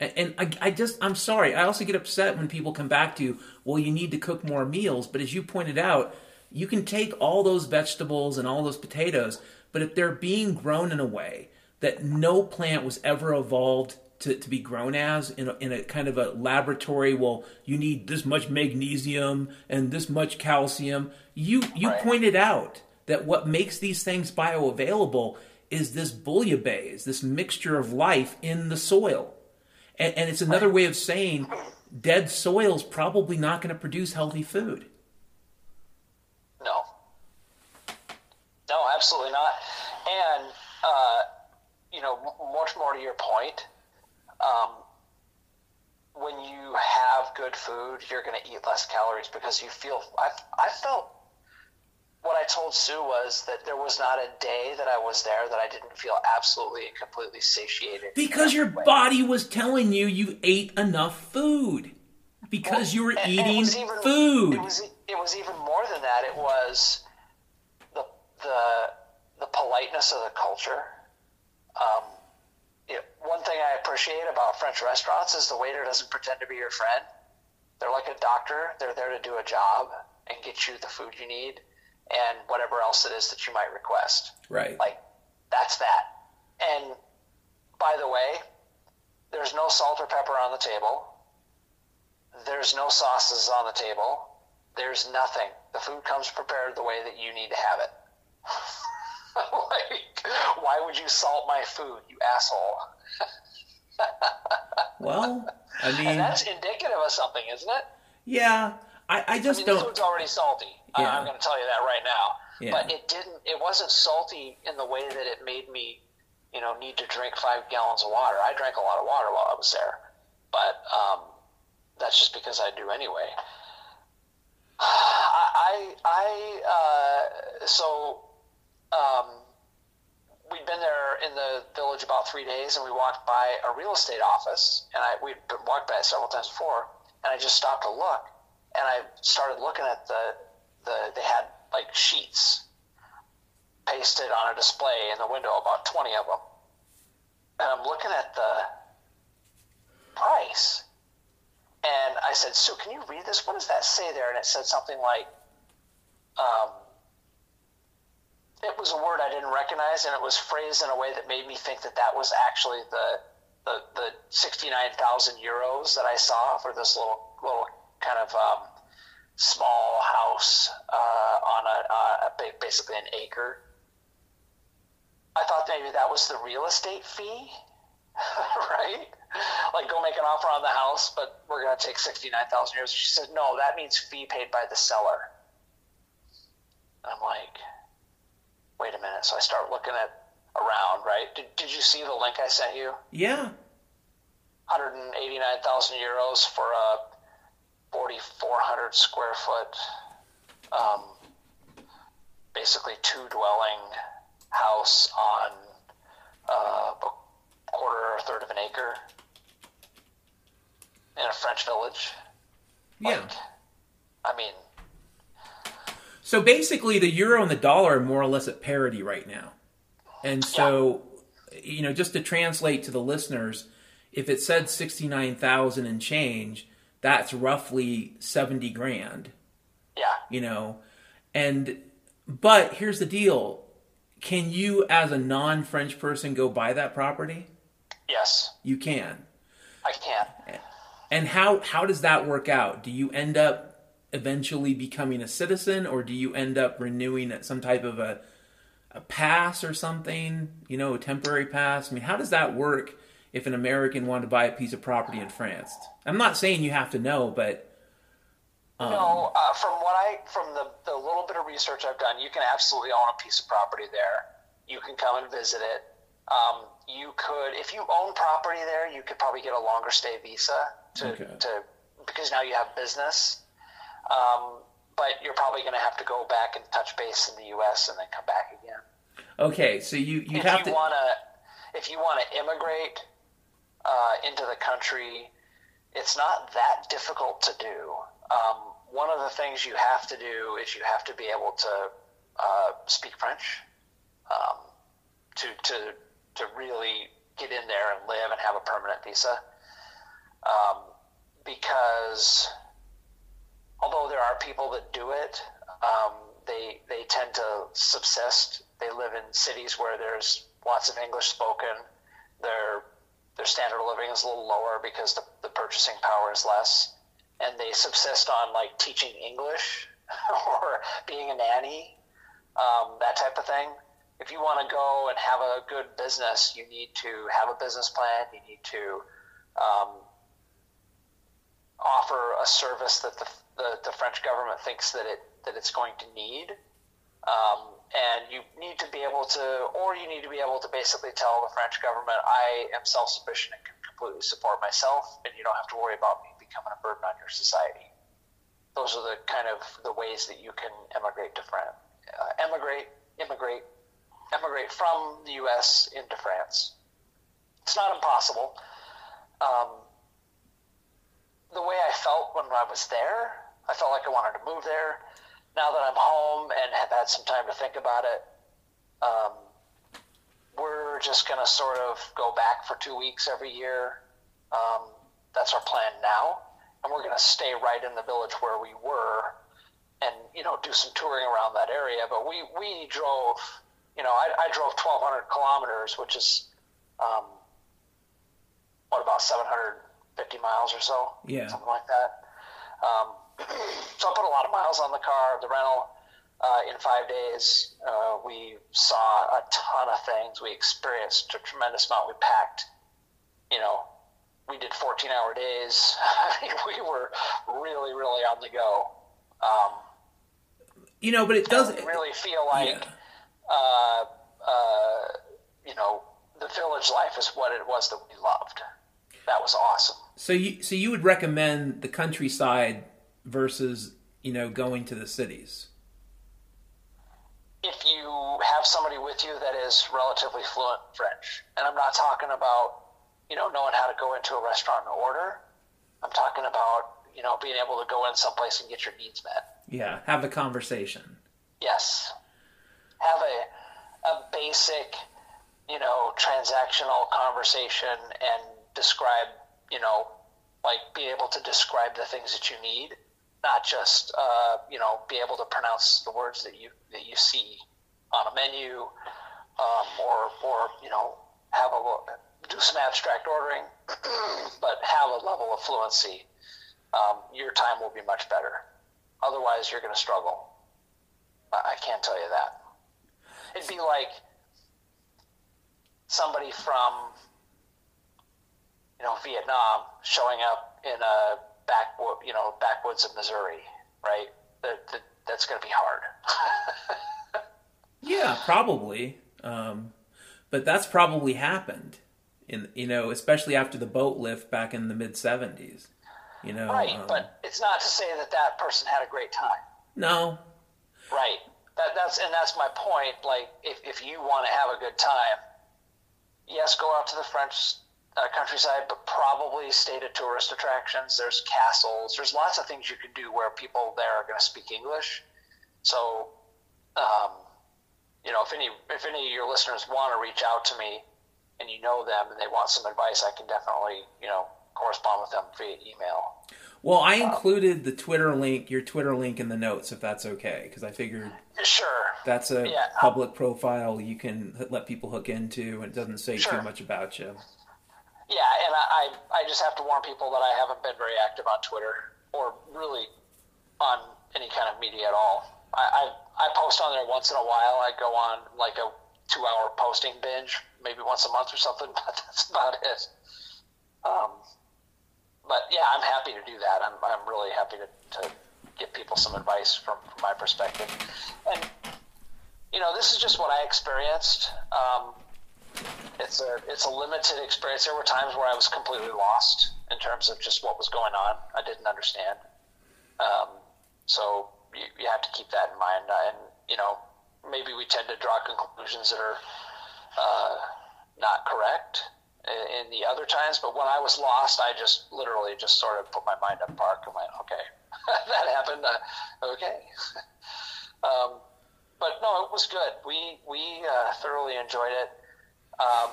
And, I, I just, I'm sorry. I also get upset when people come back to, you, well, you need to cook more meals. But as you pointed out, you can take all those vegetables and all those potatoes, but if they're being grown in a way that no plant was ever evolved to, to be grown as in a, in a kind of a laboratory, well, you need this much magnesium and this much calcium. You you Right. pointed out that what makes these things bioavailable is this bouillabaisse, this mixture of life in the soil. And, and it's another way of saying dead soil's probably not going to produce healthy food. No. No, absolutely not. And, uh, you know, much more to your point, um, when you have good food, you're going to eat less calories because you feel. I, I felt. What I told Sue was that there was not a day that I was there that I didn't feel absolutely and completely satiated. Because your way. body was telling you you ate enough food. Because you were And- and it eating even- food. It was it was even more than that. It was the the the politeness of the culture. Um, one thing I appreciate about French restaurants is the waiter doesn't pretend to be your friend. They're like a doctor. They're there to do a job and get you the food you need and whatever else it is that you might request. right. Like that's that. And by the way, there's no salt or pepper on the table. There's no sauces on the table. There's nothing. The food comes prepared the way that you need to have it. like, why would you salt my food, you asshole? Well, I And mean, that's indicative of something, isn't it? yeah, I, I I just mean, the don't. food's already salty. I- Yeah. I'm going to tell you that right now. Yeah. But it didn't. It wasn't salty in the way that it made me, you know, need to drink five gallons of water. I drank a lot of water while I was there, but um, that's just because I do anyway. I, I, I uh, so um, we'd been there in the village about three days, and we walked by a real estate office, and I we'd walked by it several times before, and I just stopped to look, and I started looking at the the they had like sheets pasted on a display in the window, about twenty of them, and I'm looking at the price, and I said, "Sue, can you read this? What does that say there?" And it said something like, um, it was a word I didn't recognize, and it was phrased in a way that made me think that that was actually the the, the sixty nine thousand euros that I saw for this little little kind of um, small house uh, on a, a basically an acre. I thought maybe that was the real estate fee, right? Like go make an offer on the house, but we're going to take sixty nine thousand euros. She said, no, that means fee paid by the seller. I'm like, minute. So I start looking at around, right? Did, did you see the link I sent you? Yeah, 189,000 euros for a 4,400 square foot, um, basically two dwelling house on uh, a quarter or a third of an acre in a French village. yeah. Like, I mean, So basically, the euro and the dollar are more or less at parity right now. And so, you know, just to translate to the listeners, if it said 69,000 and change, that's roughly 70 grand, yeah. you know. And but here's the deal. Can you as a non-French person go buy that property? Yes, You can. I can. And how how does that work out? Do you end up eventually becoming a citizen, or do you end up renewing some type of a a pass or something? You know, a temporary pass. I mean, how does that work if an American wanted to buy a piece of property in France? I'm not saying you have to know, but um, no, uh, from what I from the the little bit of research I've done, you can absolutely own a piece of property there. You can come and visit it. Um, you could, if you own property there, you could probably get a longer stay visa to, okay. to because now you have business. Um, but you're probably going to have to go back and touch base in the U.S. and then come back again. Okay, so you you if have you to wanna if you want to immigrate uh, into the country, it's not that difficult to do. Um, one of the things you have to do is you have to be able to uh, speak French um, to to to really get in there and live and have a permanent visa. Um, because although there are people that do it, um, they they tend to subsist. They live in cities where there's lots of English spoken. Their their standard of living is a little lower because the, the purchasing power is less, and they subsist on like teaching English or being a nanny, um, that type of thing. If you want to go and have a good business, you need to have a business plan. You need to um, offer a service that the the, the French government thinks that it that it's going to need. Um, and you need to be able to, or you need to be able to basically tell the French government, I am self sufficient and can completely support myself, and you don't have to worry about me becoming a burden on your society. Those are the kind of the ways that you can emigrate to France. Uh, emigrate, immigrate, emigrate from the U.S. into France. It's not impossible. Um, the way I felt when I was there I felt like I wanted to move there. Now that I'm home and have had some time to think about it, um, we're just going to sort of go back for two weeks every year. Um, that's our plan now. And we're going to stay right in the village where we were and, you know, do some touring around that area. But we, we drove, you know, I, I drove 1,200 kilometers, which is, um, what, about 750 miles or so? Yeah. Something like that. Um, so I put a lot of miles on the car, the rental. Uh, in five days, uh, we saw a ton of things. We experienced a tremendous amount. We packed, you know, we did 14 hour days. we were really, really on the go. Um, you know, but it doesn't really feel like, yeah. uh, uh, you know, the village life is what it was that we loved. That was awesome. So you, so you would recommend the countryside versus you know going to the cities? If you have somebody with you that is relatively fluent French, and I'm not talking about you know knowing how to go into a restaurant and order. I'm talking about you know being able to go in someplace and get your needs met. Yeah, have a conversation. Yes, have a a basic you know transactional conversation and describe you know like be able to describe the things that you need not just uh, you know be able to pronounce the words that you that you see on a menu, um, or or you know have a do some abstract ordering, but have a level of fluency. Um, your time will be much better. Otherwise, you're going to struggle. I can't tell you that. It'd be like somebody from you know Vietnam showing up in a back, you know, backwoods of Missouri, right? That, that that's going to be hard. yeah, probably. Um, but that's probably happened in you know, especially after the boat lift back in the mid '70s. You know, right? Um, but it's not to say that that person had a great time. No. Right. That, that's and that's my point. Like, if if you want to have a good time, yes, go out to the French uh, countryside, but probably state of tourist attractions. There's castles. There's lots of things you can do where people there are going to speak English. So, um, you know, if any if any of your listeners want to reach out to me and you know them and they want some advice, I can definitely you know correspond with them via email. Well, I included the Twitter link, your Twitter link, in the notes if that's okay, because I figured sure that's a yeah, public profile you can let people hook into, and it doesn't say sure. too much about you. Yeah, and I, I just have to warn people that I haven't been very active on Twitter or really on any kind of media at all. I, I, I post on there once in a while. I go on like a two hour posting binge, maybe once a month or something, but that's about it. Um, but yeah, I'm happy to do that. I'm, I'm really happy to, to give people some advice from, from my perspective. And, you know, this is just what I experienced. Um, it's a it's a limited experience. There were times where I was completely lost in terms of just what was going on. I didn't understand. Um, so you, you have to keep that in mind. And you know, maybe we tend to draw conclusions that are uh, not correct in the other times. But when I was lost, I just literally just sort of put my mind at park and went, okay, that happened. Uh, okay. um, but no, it was good. We we uh, thoroughly enjoyed it. Um,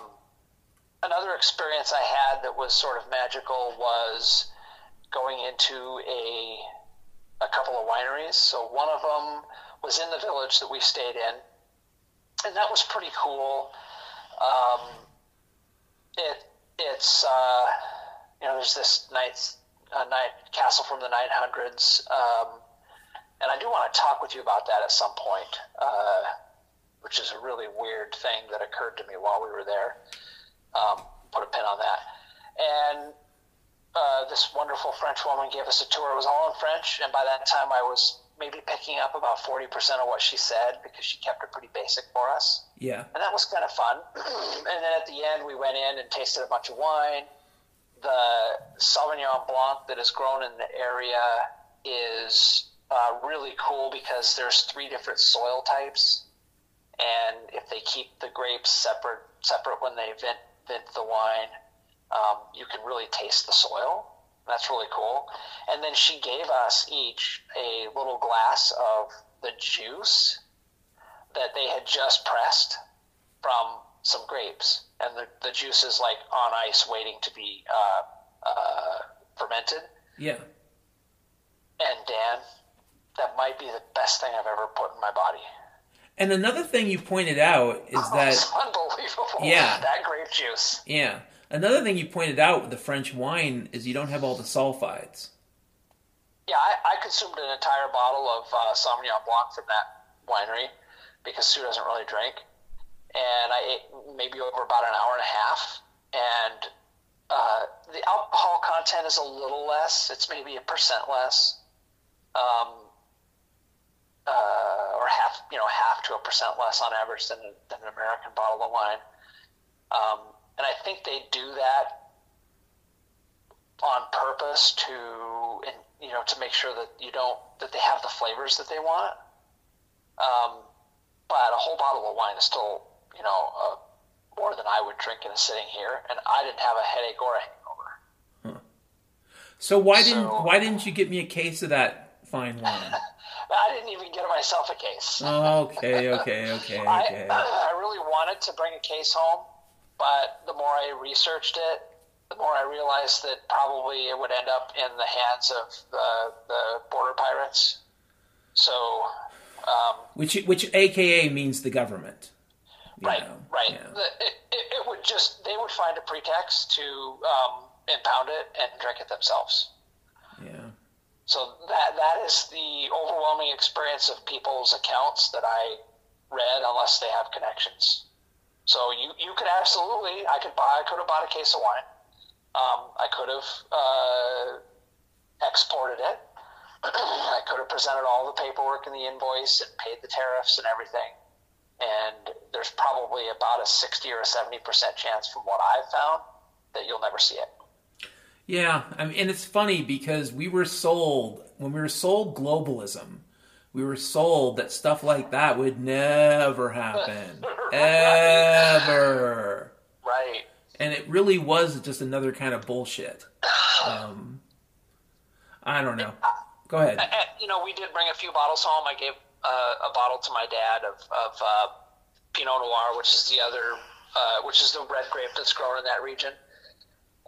another experience I had that was sort of magical was going into a a couple of wineries. So one of them was in the village that we stayed in, and that was pretty cool. Um, it it's uh, you know there's this night uh, night castle from the 900s, um, and I do want to talk with you about that at some point. Uh, which is a really weird thing that occurred to me while we were there. Um, put a pin on that. And uh, this wonderful French woman gave us a tour. It was all in French, and by that time I was maybe picking up about 40% of what she said because she kept it pretty basic for us. Yeah. And that was kind of fun. and then at the end, we went in and tasted a bunch of wine. The Sauvignon Blanc that is grown in the area is uh, really cool because there's three different soil types and if they keep the grapes separate separate when they vent vent the wine, um, you can really taste the soil. That's really cool. And then she gave us each a little glass of the juice that they had just pressed from some grapes, and the, the juice is like on ice, waiting to be uh, uh, fermented. Yeah. And Dan, that might be the best thing I've ever put in my body. And another thing you pointed out is oh, that unbelievable. Yeah, that grape juice. Yeah. Another thing you pointed out with the French wine is you don't have all the sulfides. Yeah, I, I consumed an entire bottle of uh, Sauvignon Blanc from that winery because Sue doesn't really drink, and I ate maybe over about an hour and a half, and uh, the alcohol content is a little less. It's maybe a percent less. Um, uh, or half, you know, half to a percent less on average than, than an American bottle of wine. Um, and I think they do that on purpose to, you know, to make sure that you don't that they have the flavors that they want. Um, but a whole bottle of wine is still, you know, uh, more than I would drink in a sitting here, and I didn't have a headache or a hangover. Huh. So why so, didn't why didn't you get me a case of that fine wine? I didn't even get myself a case. okay, okay, okay, okay. I, I really wanted to bring a case home, but the more I researched it, the more I realized that probably it would end up in the hands of the, the border pirates. So, um, which which AKA means the government. Right, know, right. The, it, it, it, would just they would find a pretext to um, impound it and drink it themselves. So that that is the overwhelming experience of people's accounts that I read, unless they have connections. So you you could absolutely I could buy I could have bought a case of wine. Um, I could have uh, exported it. I could have presented all the paperwork and the invoice and paid the tariffs and everything. And there's probably about a 60 or a 70% chance from what I've found that you'll never see it. Yeah, I mean, and it's funny because we were sold when we were sold globalism. We were sold that stuff like that would never happen, ever. Right. And it really was just another kind of bullshit. Um, I don't know. Go ahead. You know, we did bring a few bottles home. I gave uh, a bottle to my dad of, of uh, Pinot Noir, which is the other, uh, which is the red grape that's grown in that region.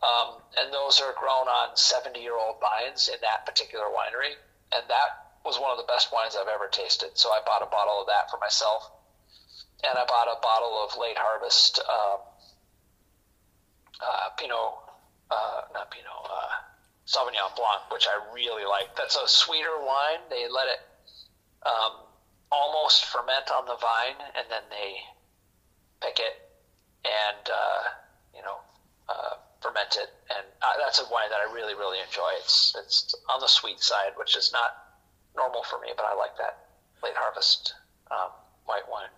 Um, and those are grown on 70 year old vines in that particular winery. And that was one of the best wines I've ever tasted. So I bought a bottle of that for myself. And I bought a bottle of late harvest um, uh, Pinot, uh, not Pinot, uh, Sauvignon Blanc, which I really like. That's a sweeter wine. They let it um, almost ferment on the vine, and then they pick it and uh, you know uh, ferment it. And uh, that's a wine that I really really enjoy. It's it's on the sweet side, which is not normal for me, but I like that late harvest um, white wine.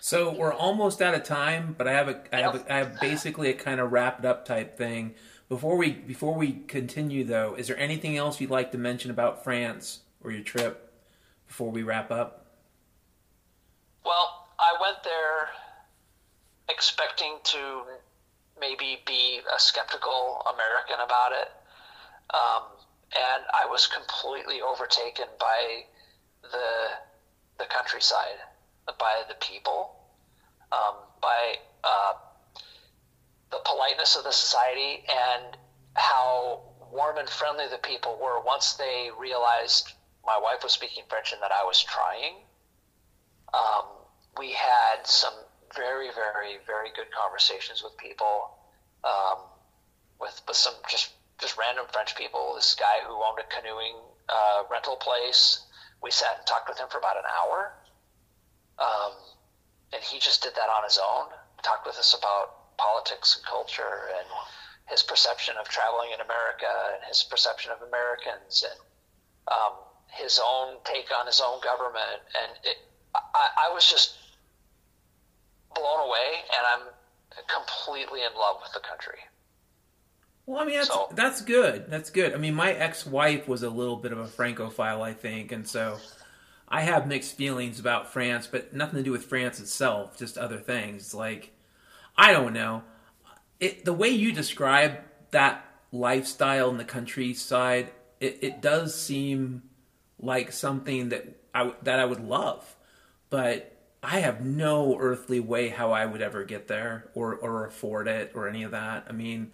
So we're almost out of time, but I have a I have a, I have basically a kind of wrapped up type thing. Before we before we continue though, is there anything else you'd like to mention about France or your trip before we wrap up? Well, I went there expecting to maybe be a skeptical American about it. Um, and I was completely overtaken by the the countryside, by the people, um, by uh, the politeness of the society, and how warm and friendly the people were once they realized my wife was speaking French and that I was trying. Um, we had some very, very, very good conversations with people, um, with with some just just random French people. This guy who owned a canoeing uh, rental place, we sat and talked with him for about an hour, um, and he just did that on his own. Talked with us about politics and culture and his perception of traveling in America and his perception of Americans and um, his own take on his own government. And it, I, I was just blown away, and I'm completely in love with the country. Well, I mean that's so, that's good. That's good. I mean, my ex-wife was a little bit of a Francophile, I think, and so I have mixed feelings about France, but nothing to do with France itself, just other things. Like I don't know, it, the way you describe that lifestyle in the countryside, it, it does seem like something that I that I would love, but I have no earthly way how I would ever get there or, or afford it or any of that. I mean,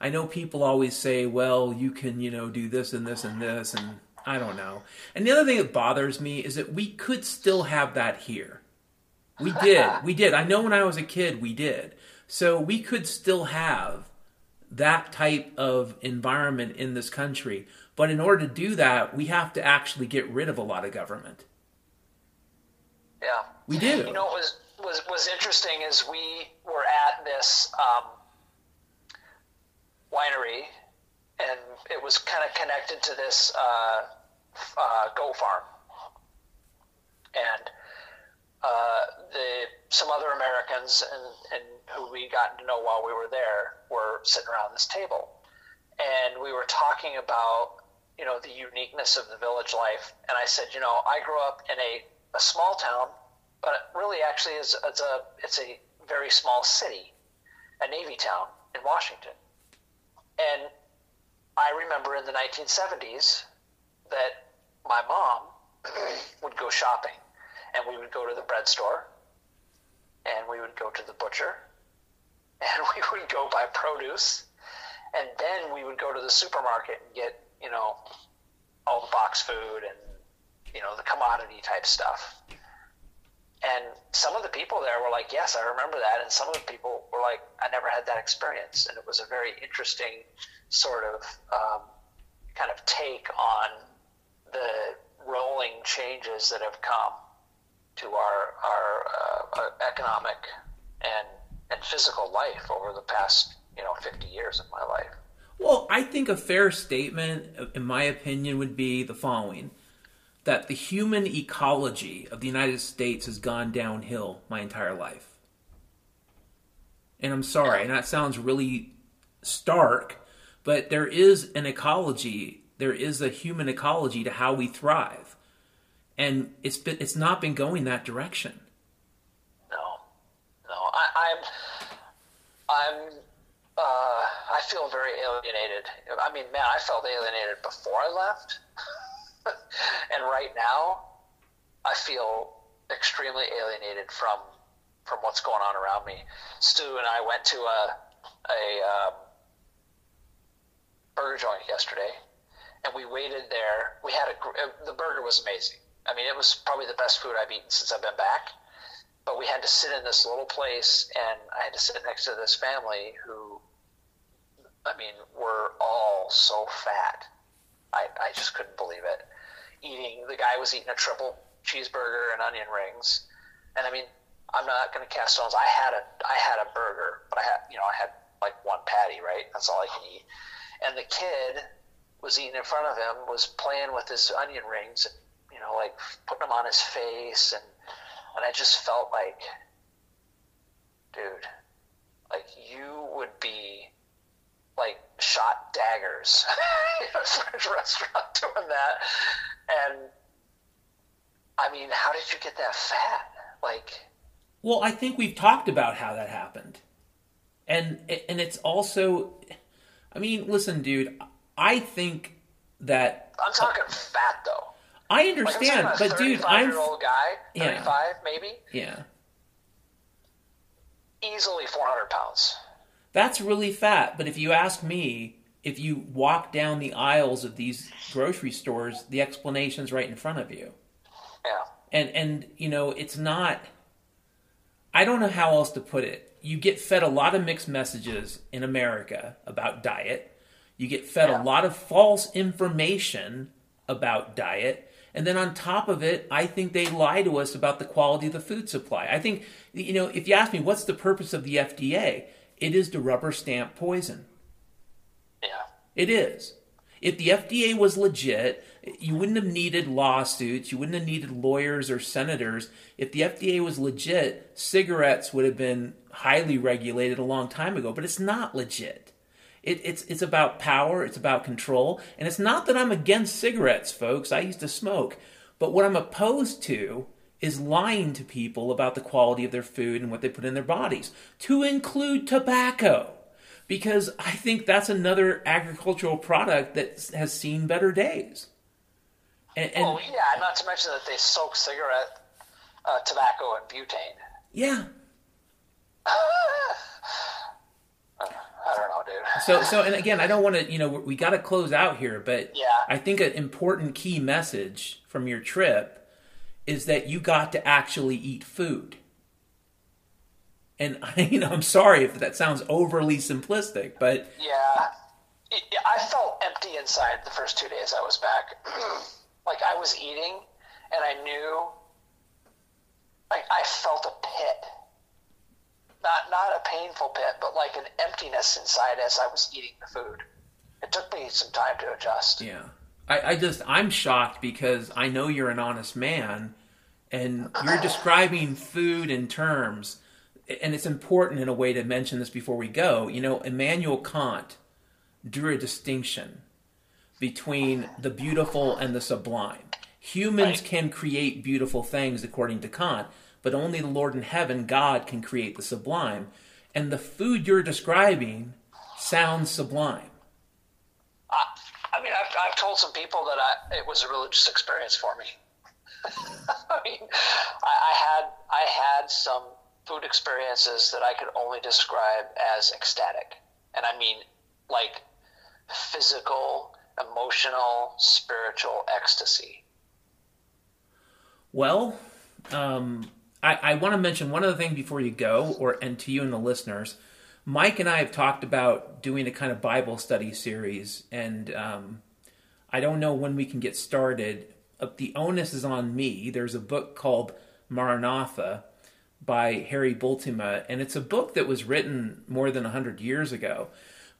I know people always say, well, you can, you know, do this and this and this, and I don't know. And the other thing that bothers me is that we could still have that here. We did. we did. I know when I was a kid, we did. So we could still have that type of environment in this country. But in order to do that, we have to actually get rid of a lot of government. Yeah. We do. You know what was was was interesting is we were at this um, winery, and it was kind of connected to this uh, uh, goat farm, and uh, the some other Americans and, and who we got to know while we were there were sitting around this table, and we were talking about you know the uniqueness of the village life, and I said, you know, I grew up in a, a small town but really actually is it's a it's a very small city, a navy town in Washington. And I remember in the 1970s that my mom would go shopping, and we would go to the bread store, and we would go to the butcher, and we would go buy produce, and then we would go to the supermarket and get you know all the box food and you know the commodity type stuff and some of the people there were like, yes, I remember that. And some of the people were like, I never had that experience. And it was a very interesting sort of um, kind of take on the rolling changes that have come to our, our, uh, our economic and, and physical life over the past, you know, 50 years of my life. Well, I think a fair statement, in my opinion, would be the following that the human ecology of the United States has gone downhill my entire life. And I'm sorry, and that sounds really stark, but there is an ecology, there is a human ecology to how we thrive. And it's been it's not been going that direction. No. No. I, I'm I'm uh, I feel very alienated. I mean, man, I felt alienated before I left. and right now, I feel extremely alienated from from what's going on around me. Stu and I went to a a um, burger joint yesterday, and we waited there. We had a the burger was amazing. I mean, it was probably the best food I've eaten since I've been back. But we had to sit in this little place, and I had to sit next to this family who I mean, were all so fat. I, I just couldn't believe it. Eating, the guy was eating a triple cheeseburger and onion rings. And I mean, I'm not going to cast stones. I had a, I had a burger, but I had, you know, I had like one patty, right? That's all I can eat. And the kid was eating in front of him, was playing with his onion rings, and, you know, like putting them on his face. And, and I just felt like, dude, like you would be like shot daggers in a French restaurant doing that. And I mean, how did you get that fat? Like, well, I think we've talked about how that happened, and and it's also, I mean, listen, dude, I think that I'm talking uh, fat though. I understand, like but dude, I'm year old guy, thirty five yeah. maybe. Yeah. Easily 400 pounds. That's really fat, but if you ask me, if you walk down the aisles of these grocery stores, the explanation's right in front of you. Yeah. And and you know, it's not I don't know how else to put it. You get fed a lot of mixed messages in America about diet. You get fed Yeah. a lot of false information about diet. And then on top of it, I think they lie to us about the quality of the food supply. I think, you know, if you ask me what's the purpose of the FDA, it is to rubber stamp poison. Yeah. It is. If the FDA was legit, you wouldn't have needed lawsuits. You wouldn't have needed lawyers or senators. If the FDA was legit, cigarettes would have been highly regulated a long time ago. But it's not legit. It, it's it's about power. It's about control. And it's not that I'm against cigarettes, folks. I used to smoke, but what I'm opposed to is lying to people about the quality of their food and what they put in their bodies, to include tobacco because I think that's another agricultural product that has seen better days. And, and well, yeah, not to mention that they soak cigarette uh, tobacco in butane. yeah, I don't know, dude. so so and again, I don't want to, you know, we got to close out here, but Yeah. I think an important key message from your trip is that you got to actually eat food. And I, you know, I'm sorry if that sounds overly simplistic, but Yeah. I felt empty inside the first two days I was back. like I was eating and I knew like I felt a pit. Not not a painful pit, but like an emptiness inside as I was eating the food. It took me some time to adjust. Yeah. I, I just I'm shocked because I know you're an honest man and you're describing food in terms and it's important in a way to mention this before we go. You know, Immanuel Kant drew a distinction between the beautiful and the sublime. Humans Right. can create beautiful things according to Kant, but only the Lord in heaven, God, can create the sublime. And the food you're describing sounds sublime. I've told some people that I, it was a religious experience for me. I mean, I, I had I had some food experiences that I could only describe as ecstatic, and I mean like physical, emotional, spiritual ecstasy. Well, um, I, I want to mention one other thing before you go, or and to you and the listeners. Mike and I have talked about doing a kind of Bible study series, and um, I don't know when we can get started. Uh, the onus is on me. There's a book called Maranatha by Harry Bultema, and it's a book that was written more than 100 years ago,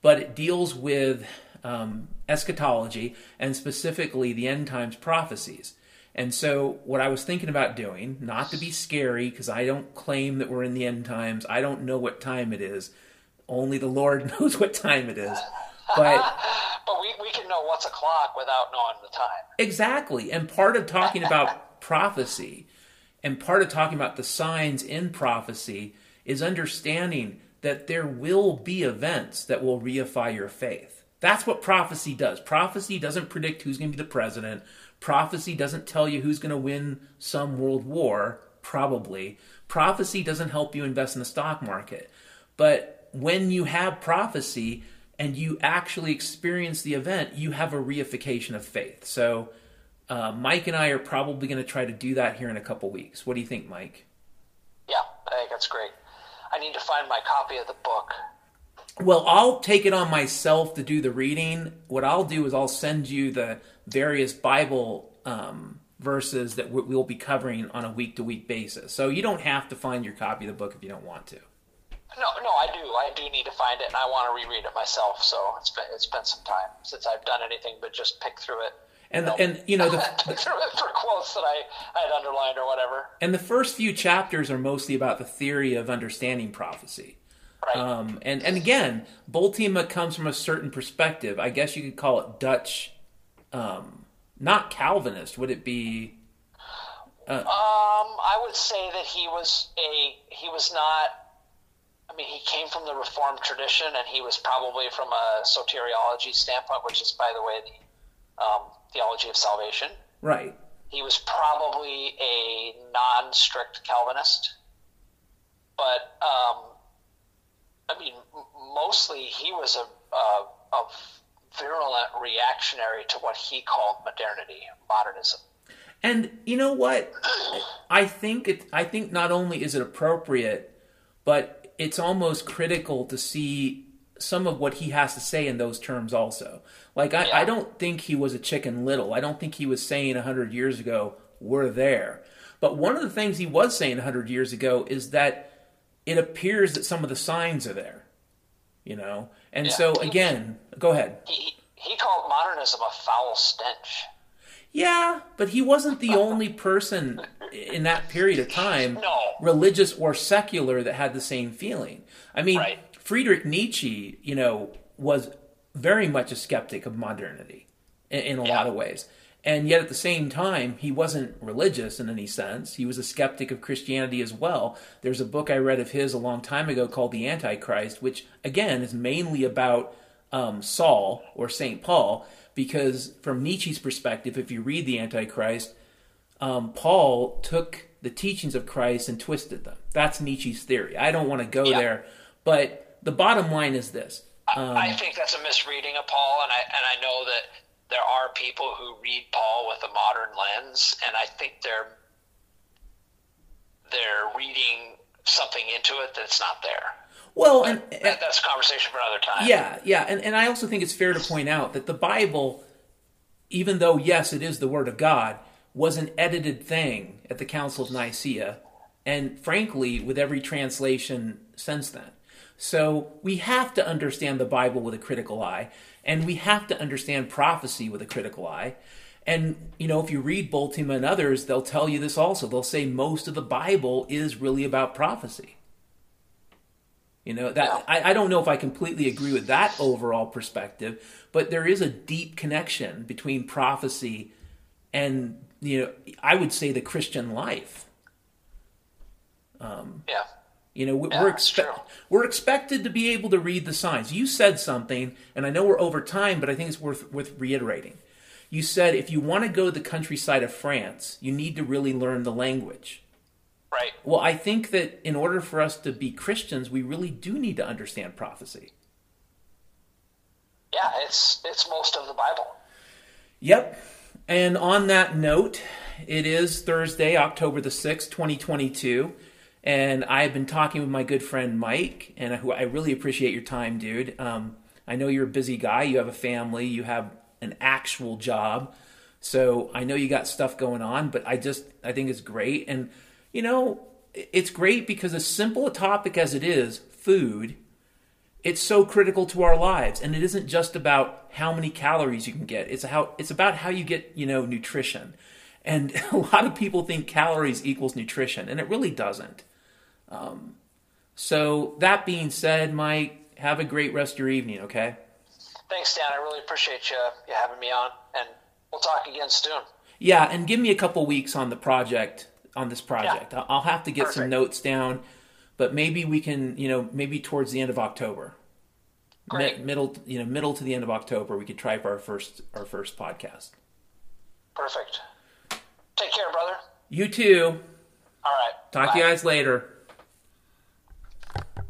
but it deals with um, eschatology and specifically the end times prophecies. And so, what I was thinking about doing, not to be scary, because I don't claim that we're in the end times, I don't know what time it is. Only the Lord knows what time it is. But But we, we can know what's o'clock without knowing the time. Exactly. And part of talking about prophecy and part of talking about the signs in prophecy is understanding that there will be events that will reify your faith. That's what prophecy does. Prophecy doesn't predict who's going to be the president. Prophecy doesn't tell you who's going to win some world war, probably. Prophecy doesn't help you invest in the stock market. But when you have prophecy and you actually experience the event, you have a reification of faith. So, uh, Mike and I are probably going to try to do that here in a couple weeks. What do you think, Mike? Yeah, I think that's great. I need to find my copy of the book. Well, I'll take it on myself to do the reading. What I'll do is I'll send you the various Bible um, verses that we- we'll be covering on a week to week basis. So you don't have to find your copy of the book if you don't want to. No, no, I do. I do need to find it, and I want to reread it myself. So it's been it's been some time since I've done anything but just pick through it. And and you know the pick through it for quotes that I, I had underlined or whatever. and the first few chapters are mostly about the theory of understanding prophecy. Right. Um, and and again, Bultema comes from a certain perspective. I guess you could call it Dutch, um, not Calvinist. Would it be? Um, I would say that he was a he was not. Mean, he came from the Reformed tradition, and he was probably from a soteriology standpoint, which is, by the way, the um, theology of salvation. Right. He was probably a non-strict Calvinist, but um, I mean, mostly he was a, a, a virulent reactionary to what he called modernity, modernism. And you know what? I think it. I think not only is it appropriate, but it's almost critical to see some of what he has to say in those terms also. Like I, I don't think he was a chicken little. I don't think he was saying a hundred years ago we're there. But one of the things he was saying a hundred years ago is that it appears that some of the signs are there. You know, and Yeah. so again, go ahead. He, he called modernism a foul stench. Yeah, but he wasn't the only person in that period of time, No. religious or secular, that had the same feeling. I mean, Right. Friedrich Nietzsche, you know, was very much a skeptic of modernity in, in a Yeah. lot of ways. And yet at the same time, he wasn't religious in any sense. He was a skeptic of Christianity as well. There's a book I read of his a long time ago called The Antichrist, which, again, is mainly about um, Saul or St. Paul, because from Nietzsche's perspective, if you read The Antichrist, um, Paul took the teachings of Christ and twisted them. That's Nietzsche's theory. I don't want to go Yeah. there, but the bottom line is this. I- I think that's a misreading of Paul, and I and I know that there are people who read Paul with a modern lens, and I think they're they're reading something into it that's not there. Well, and, That, that's a conversation for another time. Yeah, yeah, and and I also think it's fair to point out that the Bible, even though yes, it is the Word of God, was an edited thing at the Council of Nicaea, and frankly, with every translation since then. So we have to understand the Bible with a critical eye, and we have to understand prophecy with a critical eye. And you know, if you read Bultema and others, they'll tell you this also. They'll say most of the Bible is really about prophecy. You know that I, I don't know if I completely agree with that overall perspective, but there is a deep connection between prophecy and you know I would say the Christian life. Um, yeah. You know, we- Yeah, we're true. we're expected to be able to read the signs. You said something, and I know we're over time, but I think it's worth worth reiterating. You said if you want to go to the countryside of France, you need to really learn the language. Right. Well, I think that in order for us to be Christians, we really do need to understand prophecy. Yeah, it's it's most of the Bible. Yep. And on that note, it is Thursday, October the 6th, 2022. And I've been talking with my good friend Mike, and who I really appreciate your time, dude. Um, I know you're a busy guy. You have a family. You have an actual job. So I know you got stuff going on, but I just I think it's great. And you know, it's great because as simple a topic as it is, food, it's so critical to our lives. And it isn't just about how many calories you can get. It's how it's about how you get you know nutrition. And a lot of people think calories equals nutrition and it really doesn't. Um, so that being said mike have a great rest of your evening okay? Thanks, Dan. I really appreciate you you having me on, and we'll talk again soon. yeah and give me a couple weeks on the project on this project I- i'll have to get some notes down but maybe we can you know maybe towards the end of october Great. middle you know middle to the end of october we could try for our first our first podcast Perfect. Take care, brother. You too. All right. Talk Bye. to you guys later.